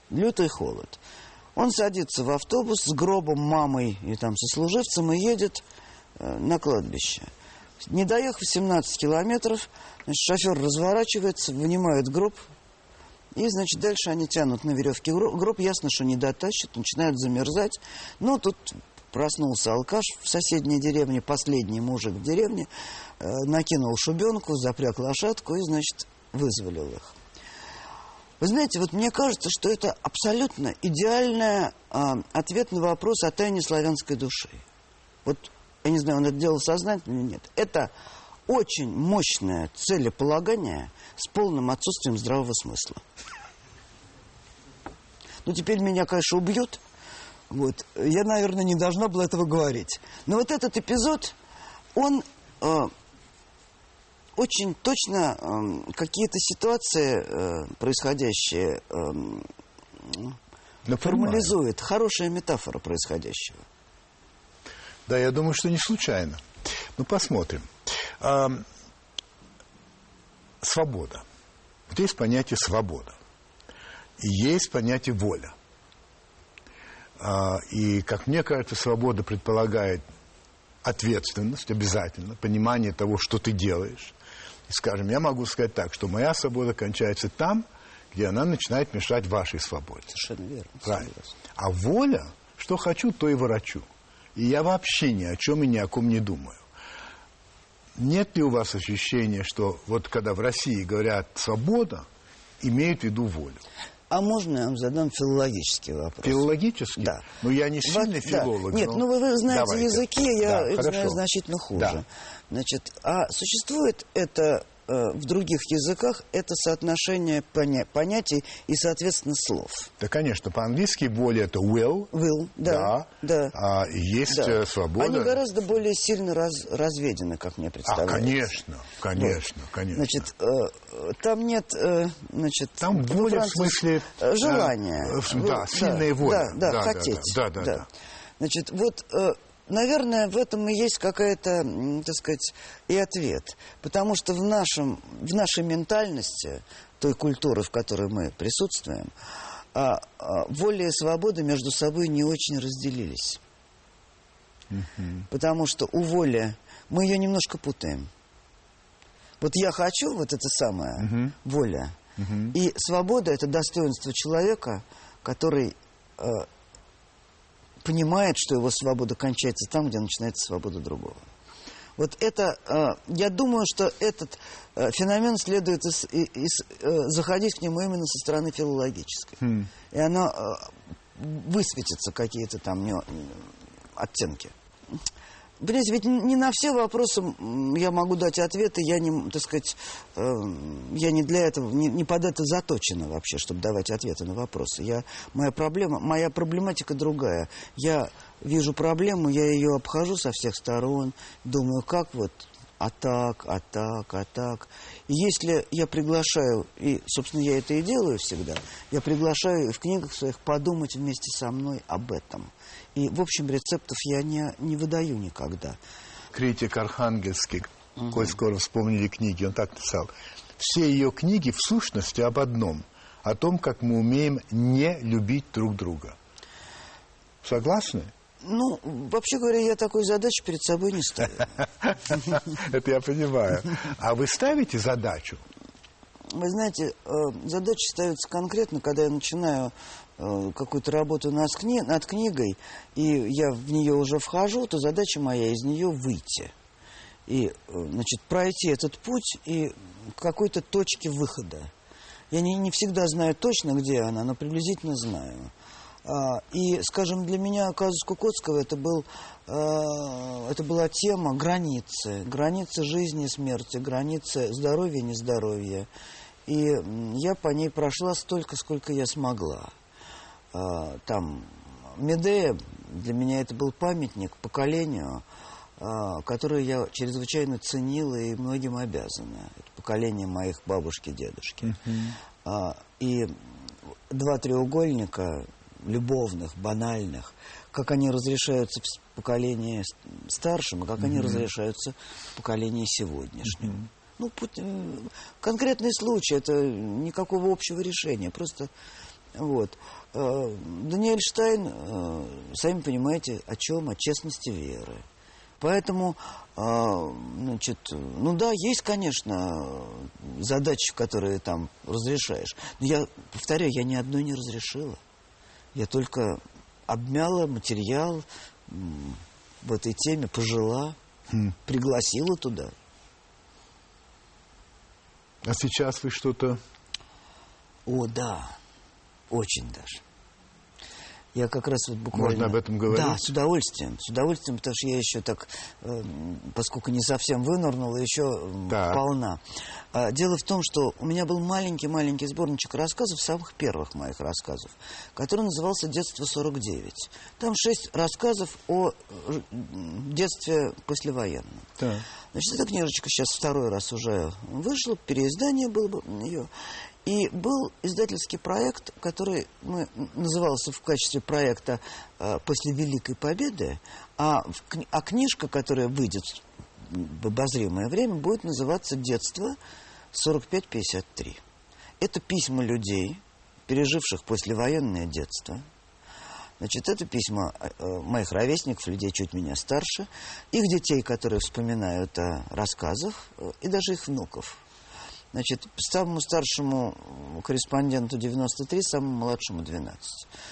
Лютый холод. Он садится в автобус с гробом мамой и там сослуживцем и едет э, на кладбище. Не доехав 17 километров, значит, шофер разворачивается, вынимает гроб, и, значит, дальше они тянут на веревке. Гроб ясно, что не дотащат, начинают замерзать. Но тут проснулся алкаш в соседней деревне, последний мужик в деревне, э, накинул шубенку, запряг лошадку и, значит, вызволил их. Вы знаете, вот мне кажется, что это абсолютно идеальный ответ на вопрос о тайне славянской души. Вот, я не знаю, он это делал сознательно или нет. Это очень мощное целеполагание с полным отсутствием здравого смысла. Ну, теперь меня, конечно, убьют. Вот. Я, наверное, не должна была этого говорить. Но вот этот эпизод, он э, очень точно э, какие-то ситуации, э, происходящие, э, Ну, формализует. Хорошая метафора происходящего. Да, я думаю, что не случайно. Ну, посмотрим. Ам, свобода. Вот есть понятие свобода. И есть понятие воля. А, и, как мне кажется, свобода предполагает ответственность обязательно, понимание того, что ты делаешь. И, скажем, я могу сказать так, что моя свобода кончается там, где она начинает мешать вашей свободе. Совершенно верно. Правильно. А воля, что хочу, то и ворочу. И я вообще ни о чем и ни о ком не думаю. Нет ли у вас ощущения, что вот когда в России говорят «свобода», имеют в виду волю? А можно я вам задам филологический вопрос? Филологически? Да. Ну, я не сильный Вот, да. филолог. Нет, но ну вы, вы знаете давайте. языки, я Да, знаю хорошо. значительно хуже. Да. Значит, а существует это в других языках это соотношение поня- понятий и, соответственно, слов. Да, конечно, по-английски воля – это will, Will, да, да. А есть да. э, свобода. Они гораздо более сильно раз- разведены, как мне А, представляется. конечно, конечно, конечно. Значит, э, э, там нет, э, значит, Там воля в смысле, э, желания. э, да, сильная воля. Да, да, Да, да, хотеть. да, да, да, да. Значит, вот, э, наверное, в этом и есть какая-то, так сказать, и ответ. Потому что в, нашем, в нашей ментальности, той культуры, в которой мы присутствуем, а, а, воля и свобода между собой не очень разделились. Потому что у воли мы ее немножко путаем. Вот я хочу, вот это самое, воля. И свобода – это достоинство человека, который э, понимает, что его свобода кончается там, где начинается свобода другого. Вот это, э, я думаю, что этот э, феномен следует из- из- э, заходить к нему именно со стороны филологической. И оно высветится какие-то там оттенки. Понимаете, ведь не на все вопросы я могу дать ответы, я не, так сказать, э, я не для этого, не, не под это заточена вообще, чтобы давать ответы на вопросы. Я, моя проблема, моя проблематика другая. Я вижу проблему, я ее обхожу со всех сторон, думаю, как вот а так, а так, а так. И если я приглашаю, и, собственно, я это и делаю всегда, я приглашаю в книгах своих подумать вместе со мной об этом. И, в общем, рецептов я не, не выдаю никогда. Критик Архангельский, угу. коль скоро вспомнили книги, он так писал. Все ее книги в сущности об одном. О том, как мы умеем не любить друг друга. Согласны? Ну, вообще говоря, я такой задачи перед собой не ставлю. Это я понимаю. А вы ставите задачу? Вы знаете, э, задачи ставятся конкретно, когда я начинаю какую-то работу над, кни над книгой, и я в нее уже вхожу, то задача моя из нее выйти. И, э, значит, пройти этот путь и какой-то точки выхода. Я не, не всегда знаю точно, где она, но приблизительно знаю. А, и, скажем, для меня казус Кукотского это, был, а, это была тема границы, границы жизни и смерти, границы здоровья и нездоровья. И я по ней прошла столько, сколько я смогла. А, там Медея, для меня это был памятник поколению, которое я чрезвычайно ценила и многим обязана. Это поколение моих бабушки и дедушки. Uh-huh. И два треугольника любовных, банальных, как они разрешаются в поколении старшем, а как mm-hmm. они разрешаются в поколении сегодняшнем. Mm-hmm. Ну, э, конкретный случай, это никакого общего решения, просто вот. Э, Даниэль Штайн, э, сами понимаете, о чем? О честности веры. Поэтому, значит, ну да, есть, конечно, задачи, которые там разрешаешь. Но я повторяю, я ни одной не разрешила. Я только обмяла материал в этой теме, пожила, хм. пригласила туда. А сейчас вы что-то... О, да, очень даже. Я как раз вот буквально... Можно об этом говорить? Да, с удовольствием. С удовольствием, потому что я еще так, э, поскольку не совсем вынырнула, еще так. полна. А, дело в том, что у меня был маленький-маленький сборничек рассказов, самых первых моих рассказов, который назывался «Детство 49». Там шесть рассказов о э, детстве послевоенном. Так. Значит, эта книжечка сейчас второй раз уже вышла, переиздание было бы ее. И был издательский проект, который мы, назывался в качестве проекта э, «После Великой Победы», а, а книжка, которая выйдет в обозримое время, будет называться «Детство 45-53». Это письма людей, переживших послевоенное детство. Значит, это письма э, моих ровесников, людей чуть меня старше, их детей, которые вспоминают о рассказах, э, и даже их внуков – Значит, самому старшему корреспонденту 93, самому младшему 12.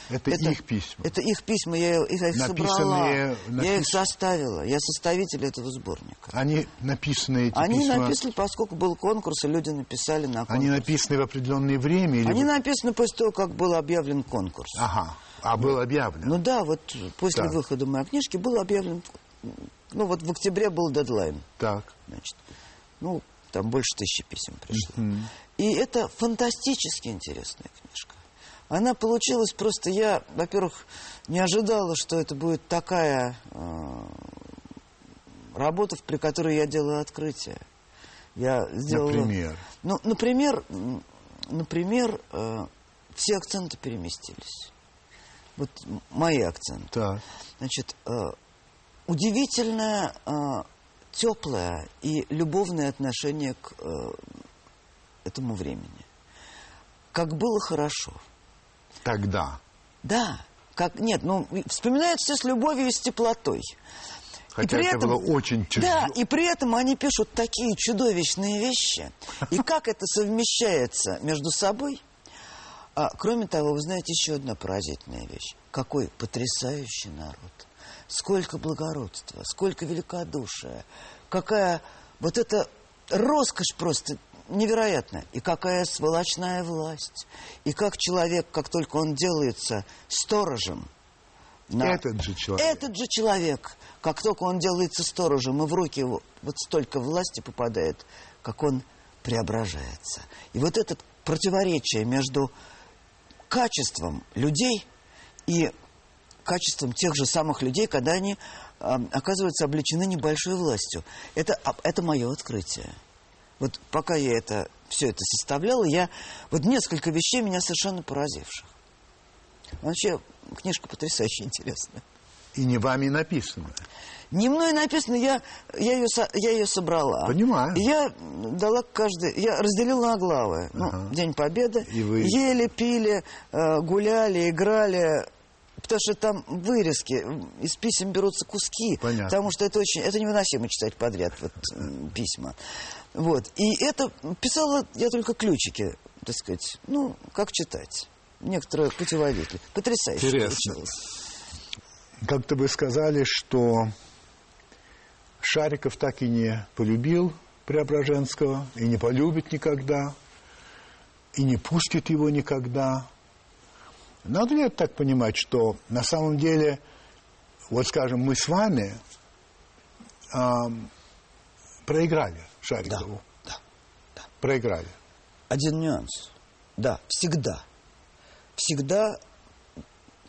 Это, это их письма? Это их письма, я, их, их собрала, напис... я их составила, я составитель этого сборника. Они написаны эти Они письма? написаны, поскольку был конкурс, и люди написали на конкурс. Они написаны в определенное время? Или... Они написаны после того, как был объявлен конкурс. Ага, а был объявлен? Ну да, вот после так. выхода моей книжки был объявлен, ну вот в октябре был дедлайн. Так. Значит, ну, там больше тысячи писем пришло. Mm-hmm. И это фантастически интересная книжка. Она получилась просто... Я, во-первых, не ожидала, что это будет такая э, работа, при которой я делаю открытие. Я сделала... Например? Ну, например, например э, все акценты переместились. Вот мои акценты. Так. Значит, э, удивительная э, теплое и любовное отношение к э, этому времени. Как было хорошо. Тогда. Да. Как, нет, ну, вспоминают все с любовью и с теплотой. Хотя и при это этом, было очень тяжело. Да, и при этом они пишут такие чудовищные вещи. И как это совмещается между собой? А, кроме того, вы знаете еще одна поразительная вещь. Какой потрясающий народ сколько благородства, сколько великодушия, какая вот эта роскошь просто невероятная. И какая сволочная власть. И как человек, как только он делается сторожем на... Этот же человек. Этот же человек, как только он делается сторожем, и в руки его вот столько власти попадает, как он преображается. И вот это противоречие между качеством людей и качеством тех же самых людей, когда они э, оказываются облечены небольшой властью. Это, это мое открытие. Вот пока я это, все это составляла, я... Вот несколько вещей меня совершенно поразивших. Вообще, книжка потрясающе интересная. И не вами написана. Не мной написано, я, я, ее, я ее собрала. Понимаю. Я дала каждый, я разделила на главы. Ну, ага. День Победы. И вы... Ели, пили, э, гуляли, играли. Потому что там вырезки, из писем берутся куски. Понятно. Потому что это очень, это невыносимо читать подряд вот, письма. Вот. И это писала я только ключики, так сказать. Ну, как читать. Некоторые путеводители. Потрясающе Интересно. получилось. Как-то вы сказали, что Шариков так и не полюбил Преображенского, и не полюбит никогда, и не пустит его никогда. Надо ли это так понимать, что на самом деле, вот скажем, мы с вами э, проиграли Шарикову? Да, да, да. Проиграли. Один нюанс. Да, всегда. Всегда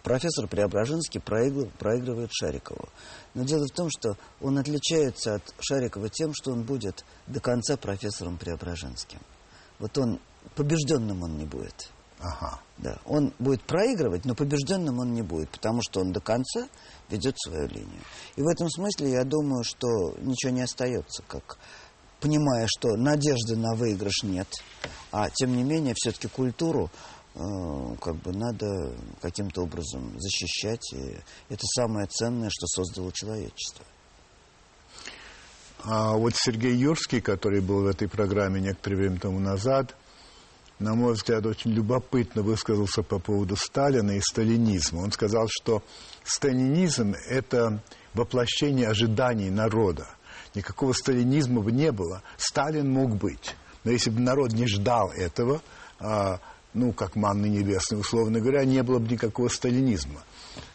профессор Преображенский проигрывает, проигрывает Шарикову. Но дело в том, что он отличается от Шарикова тем, что он будет до конца профессором Преображенским. Вот он, побежденным он не будет. Ага. Да, он будет проигрывать, но побежденным он не будет, потому что он до конца ведет свою линию. И в этом смысле я думаю, что ничего не остается, как понимая, что надежды на выигрыш нет, а тем не менее все-таки культуру Э, как бы надо каким-то образом защищать. И это самое ценное, что создало человечество. А вот Сергей Юрский, который был в этой программе некоторое время тому назад, на мой взгляд, очень любопытно высказался по поводу Сталина и сталинизма. Он сказал, что сталинизм – это воплощение ожиданий народа. Никакого сталинизма бы не было. Сталин мог быть. Но если бы народ не ждал этого, а, ну, как манны небесной, условно говоря, не было бы никакого сталинизма.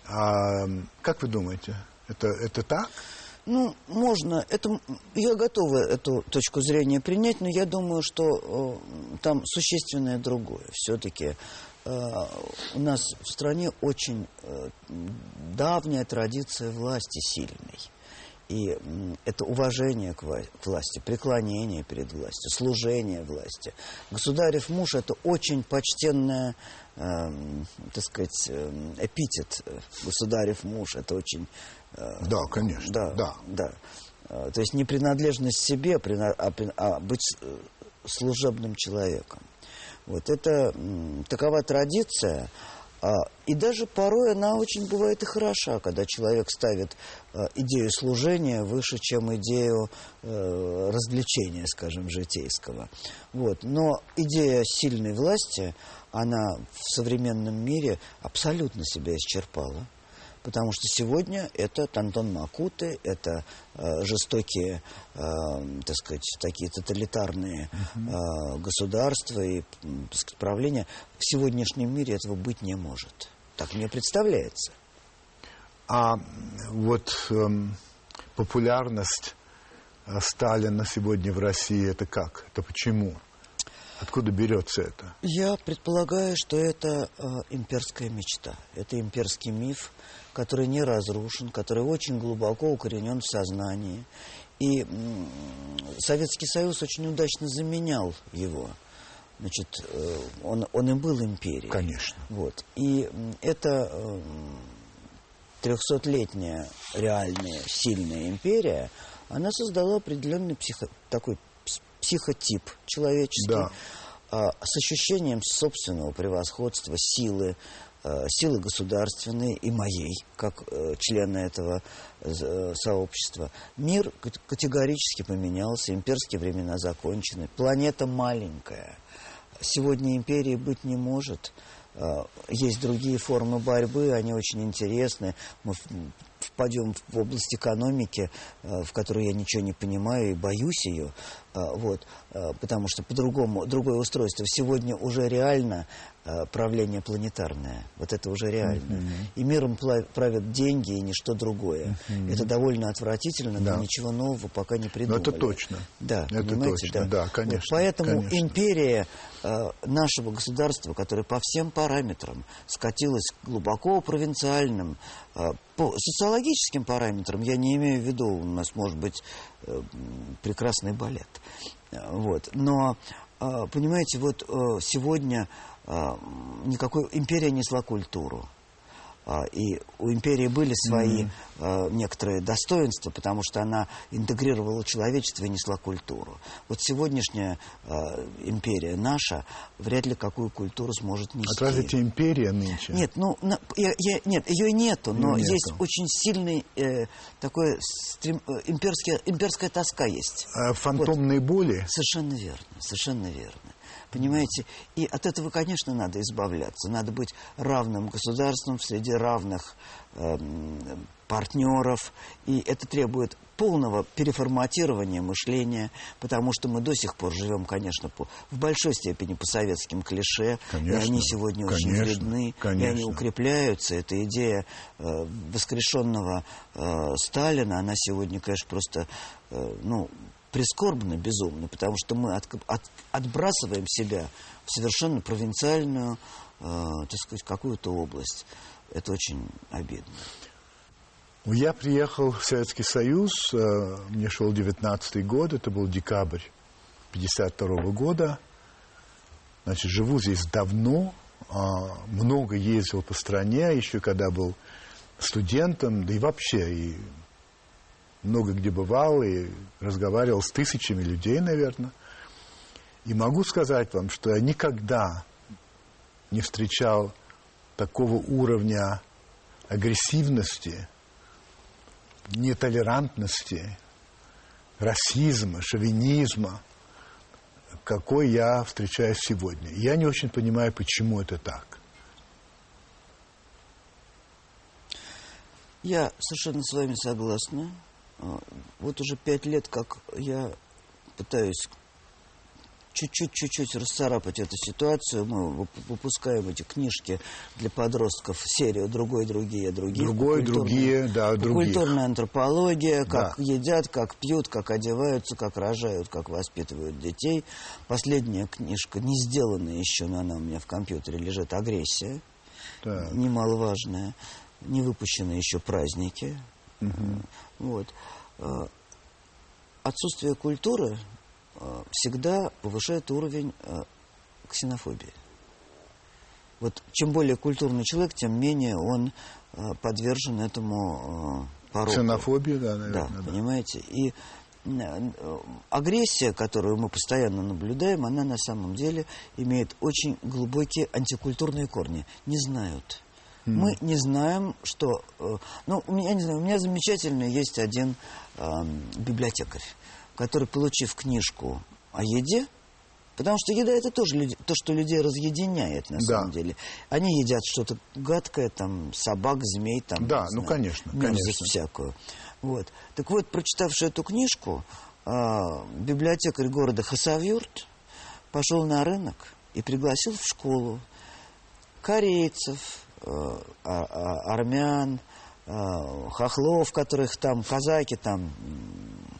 А, как вы думаете, это, это так? Ну, можно. Это, я готова эту точку зрения принять, но я думаю, что э, там существенное другое. Все-таки э, у нас в стране очень э, давняя традиция власти сильной. И это уважение к власти, преклонение перед властью, служение власти. Государев муж – это очень почтенная, э, так сказать, эм, эпитет. Государев муж – это очень… Э, да, конечно. Да, да. да. Э, то есть не принадлежность себе, а, а быть э, служебным человеком. Вот это такова традиция – а, и даже порой она очень бывает и хороша, когда человек ставит идею служения выше, чем идею развлечения, скажем, житейского. Вот. Но идея сильной власти, она в современном мире абсолютно себя исчерпала. Потому что сегодня это Тантон Макуты, это э, жестокие, э, так сказать, такие тоталитарные э, государства и так сказать, правления. В сегодняшнем мире этого быть не может. Так мне представляется. А вот эм, популярность э, Сталина сегодня в России, это как? Это почему? Откуда берется это? Я предполагаю, что это э, имперская мечта. Это имперский миф, который не разрушен, который очень глубоко укоренен в сознании. И Советский Союз очень удачно заменял его. Значит, э, он, он и был империей. Конечно. Вот. И это трехсотлетняя реальная сильная империя, она создала определенный психо, такой психотип человеческий да. а, с ощущением собственного превосходства, силы, Э, силы государственные и моей, как э, члена этого э, сообщества. Мир категорически поменялся, имперские времена закончены, планета маленькая. Сегодня империи быть не может. Есть другие формы борьбы, они очень интересны. Мы впадем в область экономики, в которой я ничего не понимаю и боюсь ее, вот, потому что по-другому, другое устройство. Сегодня уже реально э, правление планетарное. Вот это уже реально. Mm-hmm. И миром правят деньги и ничто другое. Mm-hmm. Это довольно отвратительно, да. но ничего нового пока не придумали. Но это точно. Да, это понимаете? точно, да, да конечно. Вот поэтому конечно. империя э, нашего государства, которая по всем параметрам скатилась глубоко провинциальным, э, по социологическим параметрам, я не имею в виду, у нас может быть э, прекрасный балет. Вот. Но, э, понимаете, вот э, сегодня э, никакой империя несла культуру. А, и у империи были свои mm-hmm. некоторые достоинства, потому что она интегрировала человечество и несла культуру. Вот сегодняшняя а, империя наша вряд ли какую культуру сможет нести. Это империя нынче? Нет, ну, я, я, нет, ее нету, но нету. есть очень сильный э, такой стрем, э, имперский, имперская тоска есть. А фантомные вот. боли? Совершенно верно, совершенно верно. Понимаете? И от этого, конечно, надо избавляться. Надо быть равным государством среди равных э, партнеров. И это требует полного переформатирования мышления, потому что мы до сих пор живем, конечно, по, в большой степени по советским клише, конечно, и они сегодня конечно, очень вредны, конечно. и они укрепляются. Эта идея э, воскрешенного э, Сталина, она сегодня, конечно, просто э, ну, прискорбно, безумно, потому что мы от, от, отбрасываем себя в совершенно провинциальную, э, так сказать, какую-то область. Это очень обидно. Ну, я приехал в Советский Союз, э, мне шел 19 год, это был декабрь 52 -го года. Значит, живу здесь давно, э, много ездил по стране, еще когда был студентом, да и вообще, и много где бывал и разговаривал с тысячами людей, наверное. И могу сказать вам, что я никогда не встречал такого уровня агрессивности, нетолерантности, расизма, шовинизма, какой я встречаю сегодня. Я не очень понимаю, почему это так. Я совершенно с вами согласна. А, вот уже пять лет, как я пытаюсь чуть-чуть-чуть-чуть расцарапать эту ситуацию. Мы выпускаем эти книжки для подростков, серию «Другой, другие, другие». Другой, другие, да, другие. Культурная антропология, как да. едят, как пьют, как одеваются, как рожают, как воспитывают детей. Последняя книжка, не сделанная еще, но она у меня в компьютере лежит, «Агрессия». Так. Немаловажная. Не выпущенные еще праздники. Угу. Вот. Э, отсутствие культуры э, всегда повышает уровень э, ксенофобии. Вот чем более культурный человек, тем менее он подвержен этому пороку. Ксенофобии, да, наверное. Да, да, понимаете. И агрессия, которую мы постоянно наблюдаем, она на самом деле имеет очень глубокие антикультурные корни. Не знают мы не знаем, что... Э, ну, у меня, не знаю, у меня замечательный есть один э, библиотекарь, который, получив книжку о еде, Потому что еда это тоже люди, то, что людей разъединяет на да. самом деле. Они едят что-то гадкое, там, собак, змей, там. Да, ну знаю, конечно, конечно. всякую. Вот. Так вот, прочитавший эту книжку, э, библиотекарь города Хасавюрт пошел на рынок и пригласил в школу корейцев, армян, э, хохлов, которых там, казаки там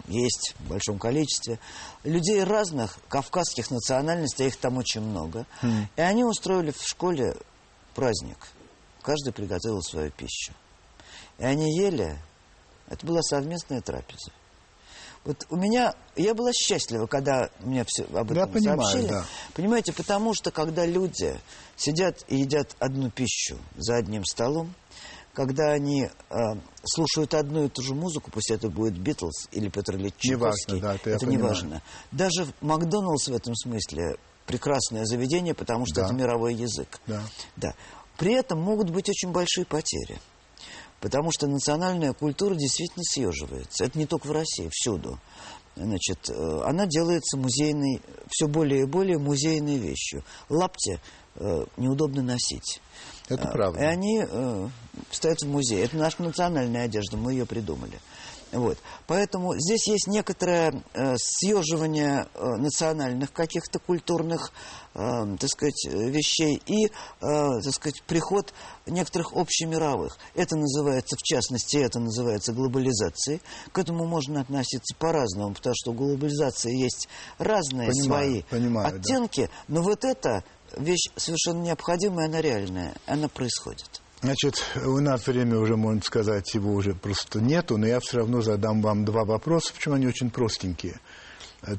есть в большом количестве, людей разных кавказских национальностей, их там очень много. Mm. И они устроили в школе праздник. Каждый приготовил свою пищу. И они ели, это была совместная трапеза. Вот у меня, я была счастлива, когда мне все об этом я понимаю, сообщили. Да. Понимаете, потому что когда люди сидят и едят одну пищу за одним столом, когда они э, слушают одну и ту же музыку, пусть это будет Битлз или Петр Ильич Чайковский, да, это, это не важно. Даже Макдоналдс в этом смысле прекрасное заведение, потому что да. это мировой язык. Да. Да. При этом могут быть очень большие потери. Потому что национальная культура действительно съеживается. Это не только в России, всюду. Значит, э, она делается музейной, все более и более музейной вещью. Лапти э, неудобно носить. Это А, правда. И они э, стоят в музее. Это наша национальная одежда, мы ее придумали. Вот. Поэтому здесь есть некоторое э, съеживание э, национальных каких-то культурных, э, так сказать, вещей и, э, так сказать, приход некоторых общемировых. Это называется, в частности, это называется глобализацией. К этому можно относиться по-разному, потому что у глобализации есть разные Понимаю, свои понимаю, да. оттенки, но вот эта вещь совершенно необходимая, она реальная, она происходит. Значит, у нас время уже, можно сказать, его уже просто нету, но я все равно задам вам два вопроса, причем они очень простенькие.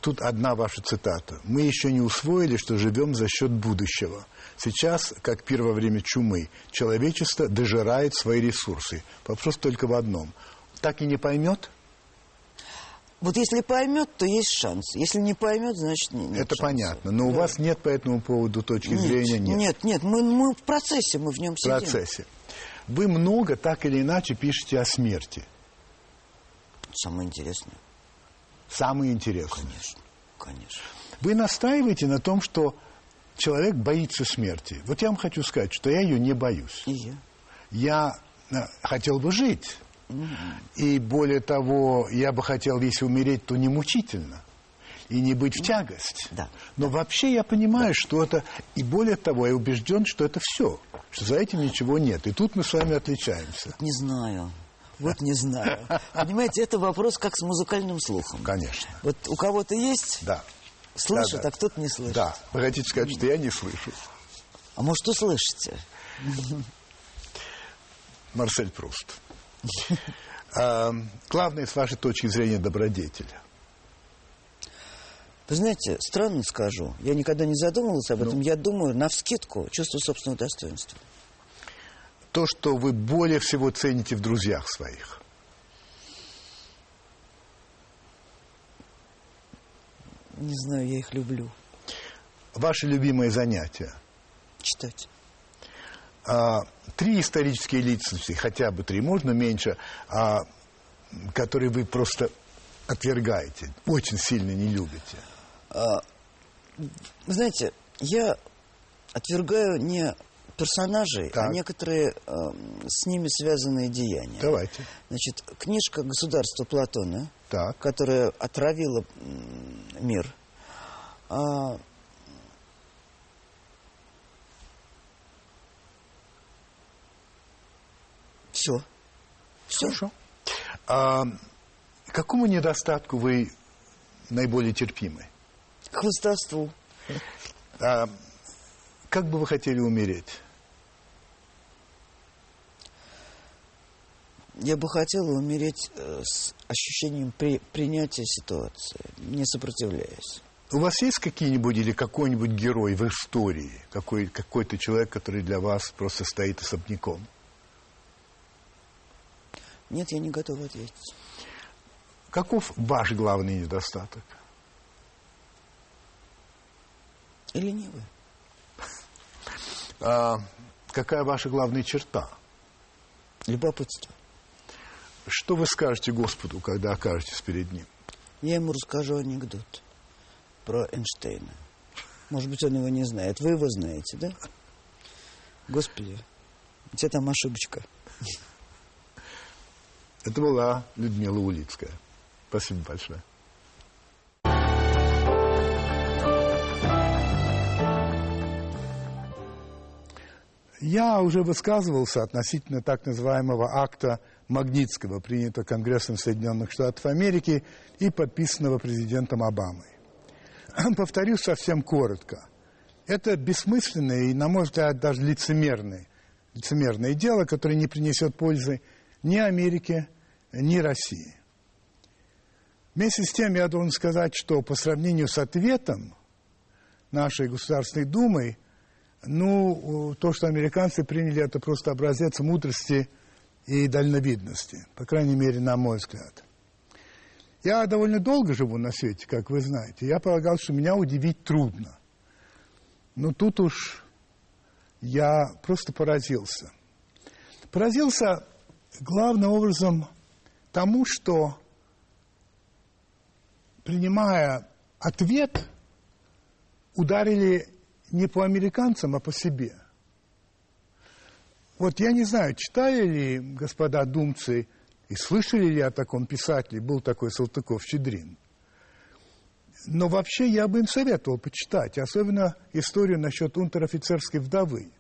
Тут одна ваша цитата. «Мы еще не усвоили, что живем за счет будущего. Сейчас, как первое время чумы, человечество дожирает свои ресурсы. Вопрос только в одном. Так и не поймет? Вот если поймет, то есть шанс. Если не поймет, значит не- нет Это шанса. понятно. Но у Да. вас нет по этому поводу точки нет, зрения? Нет. Нет, нет, мы, мы в процессе, мы в нем В сидим. процессе. Вы много, так или иначе, пишете о смерти. Самое интересное, Самое интересное. конечно, конечно. Вы настаиваете на том, что человек боится смерти. Вот я вам хочу сказать, что я ее не боюсь. И я. Я э, хотел бы жить. И более того, я бы хотел, если умереть, то не мучительно. И не быть в тягость. Да. Но вообще я понимаю, что это... И более того, я убежден, что это все. Что за этим ничего нет. И тут мы с вами отличаемся. Не знаю. Вот не знаю. Понимаете, это вопрос как с музыкальным слухом. Конечно. Вот у кого-то есть, Да. слышит, Да, да. а кто-то не слышит. Да. Вы хотите сказать, что я не слышу? А может, услышите? Марсель Пруст. А, Главное, с вашей точки зрения, добродетеля. Вы знаете, странно скажу, я никогда не задумывался Ну. об этом, я думаю, навскидку, чувство собственного достоинства. То, что вы более всего цените в друзьях своих. Не знаю, я их люблю. Ваше любимое занятие. Читать. А, Три исторические личности, хотя бы три, можно меньше, а, которые вы просто отвергаете, очень сильно не любите. Вы знаете, я отвергаю не персонажей, Так. а некоторые э, с ними связанные деяния. Давайте. Значит, книжка «Государство Платона», Так. которая отравила мир, а, все. Все. Хорошо. А, какому недостатку вы наиболее терпимы? К хвостовству. А, как бы вы хотели умереть? Я бы хотела умереть э, с ощущением при- принятия ситуации, не сопротивляясь. У вас есть какие-нибудь или какой-нибудь герой в истории? Какой, какой-то человек, который для вас просто стоит особняком? Нет, я не готова ответить. Каков ваш главный недостаток? Или не вы? А, какая ваша главная черта? Любопытство. Что вы скажете Господу, когда окажетесь перед Ним? Я ему расскажу анекдот про Эйнштейна. Может быть, он его не знает. Вы его знаете, да? Господи, у тебя там ошибочка. Это была Людмила Улицкая. Спасибо большое. Я уже высказывался относительно так называемого акта Магнитского, принятого Конгрессом Соединенных Штатов Америки и подписанного президентом Обамой. Повторюсь совсем коротко. Это бессмысленное и, на мой взгляд, даже лицемерное, лицемерное дело, которое не принесет пользы ни Америке, ни России. Вместе с тем я должен сказать, что по сравнению с ответом нашей Государственной Думы, ну, то, что американцы приняли, это просто образец мудрости и дальновидности, по крайней мере, на мой взгляд. Я довольно долго живу на свете, как вы знаете. Я полагал, что меня удивить трудно. Но тут уж я просто поразился. Поразился главным образом тому, что, принимая ответ, ударили не по американцам, а по себе. Вот я не знаю, читали ли господа думцы и слышали ли о таком писателе, был такой Салтыков-Щедрин. Но вообще я бы им советовал почитать, особенно историю насчет унтер-офицерской вдовы,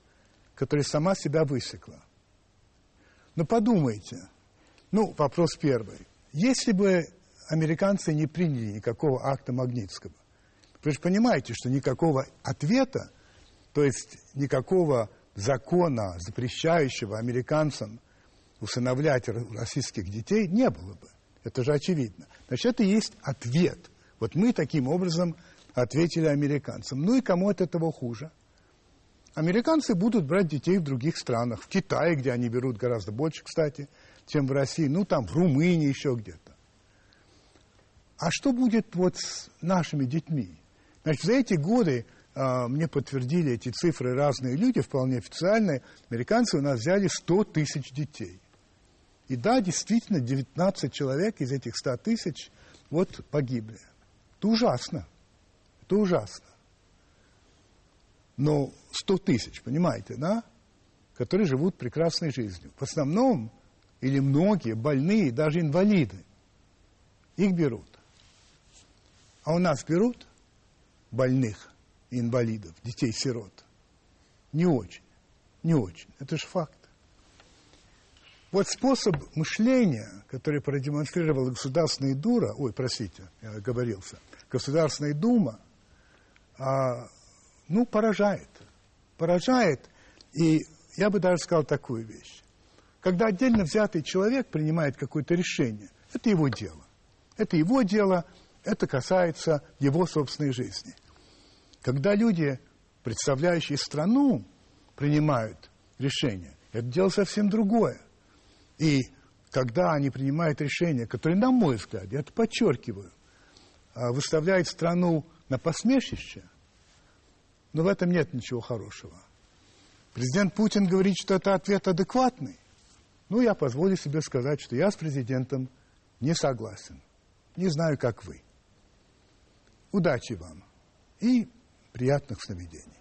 которая сама себя высекла. Но подумайте, ну, вопрос первый. Если бы американцы не приняли никакого акта Магнитского, вы же понимаете, что никакого ответа, то есть никакого закона, запрещающего американцам усыновлять российских детей, не было бы. Это же очевидно. Значит, это есть ответ. Вот мы таким образом ответили американцам. Ну и кому от этого хуже? Американцы будут брать детей в других странах. В Китае, где они берут гораздо больше, кстати, чем в России. Ну, там, в Румынии еще где-то. А что будет вот с нашими детьми? Значит, за эти годы а, мне подтвердили эти цифры разные люди, вполне официальные, американцы у нас взяли 100 тысяч детей. И да, действительно, 19 человек из этих 100 тысяч вот погибли. Это ужасно. Это ужасно. Но 100 тысяч, понимаете, да? Которые живут прекрасной жизнью. В основном, или многие, больные, даже инвалиды. Их берут. А у нас берут больных – инвалидов, детей-сирот. Не очень, не очень. Это же факт. Вот способ мышления, который продемонстрировала Государственная Дура, ой, простите, я оговорился, Государственная Дума, а, ну, поражает. Поражает, и я бы даже сказал такую вещь. Когда отдельно взятый человек принимает какое-то решение, это его дело. Это его дело, это касается его собственной жизни – когда люди, представляющие страну, принимают решение, это дело совсем другое. И когда они принимают решение, которое, на мой взгляд, я это подчеркиваю, а, выставляет страну на посмешище, но в этом нет ничего хорошего. Президент Путин говорит, что это ответ адекватный. Ну, я позволю себе сказать, что я с президентом не согласен. Не знаю, как вы. Удачи вам. И приятных сновидений.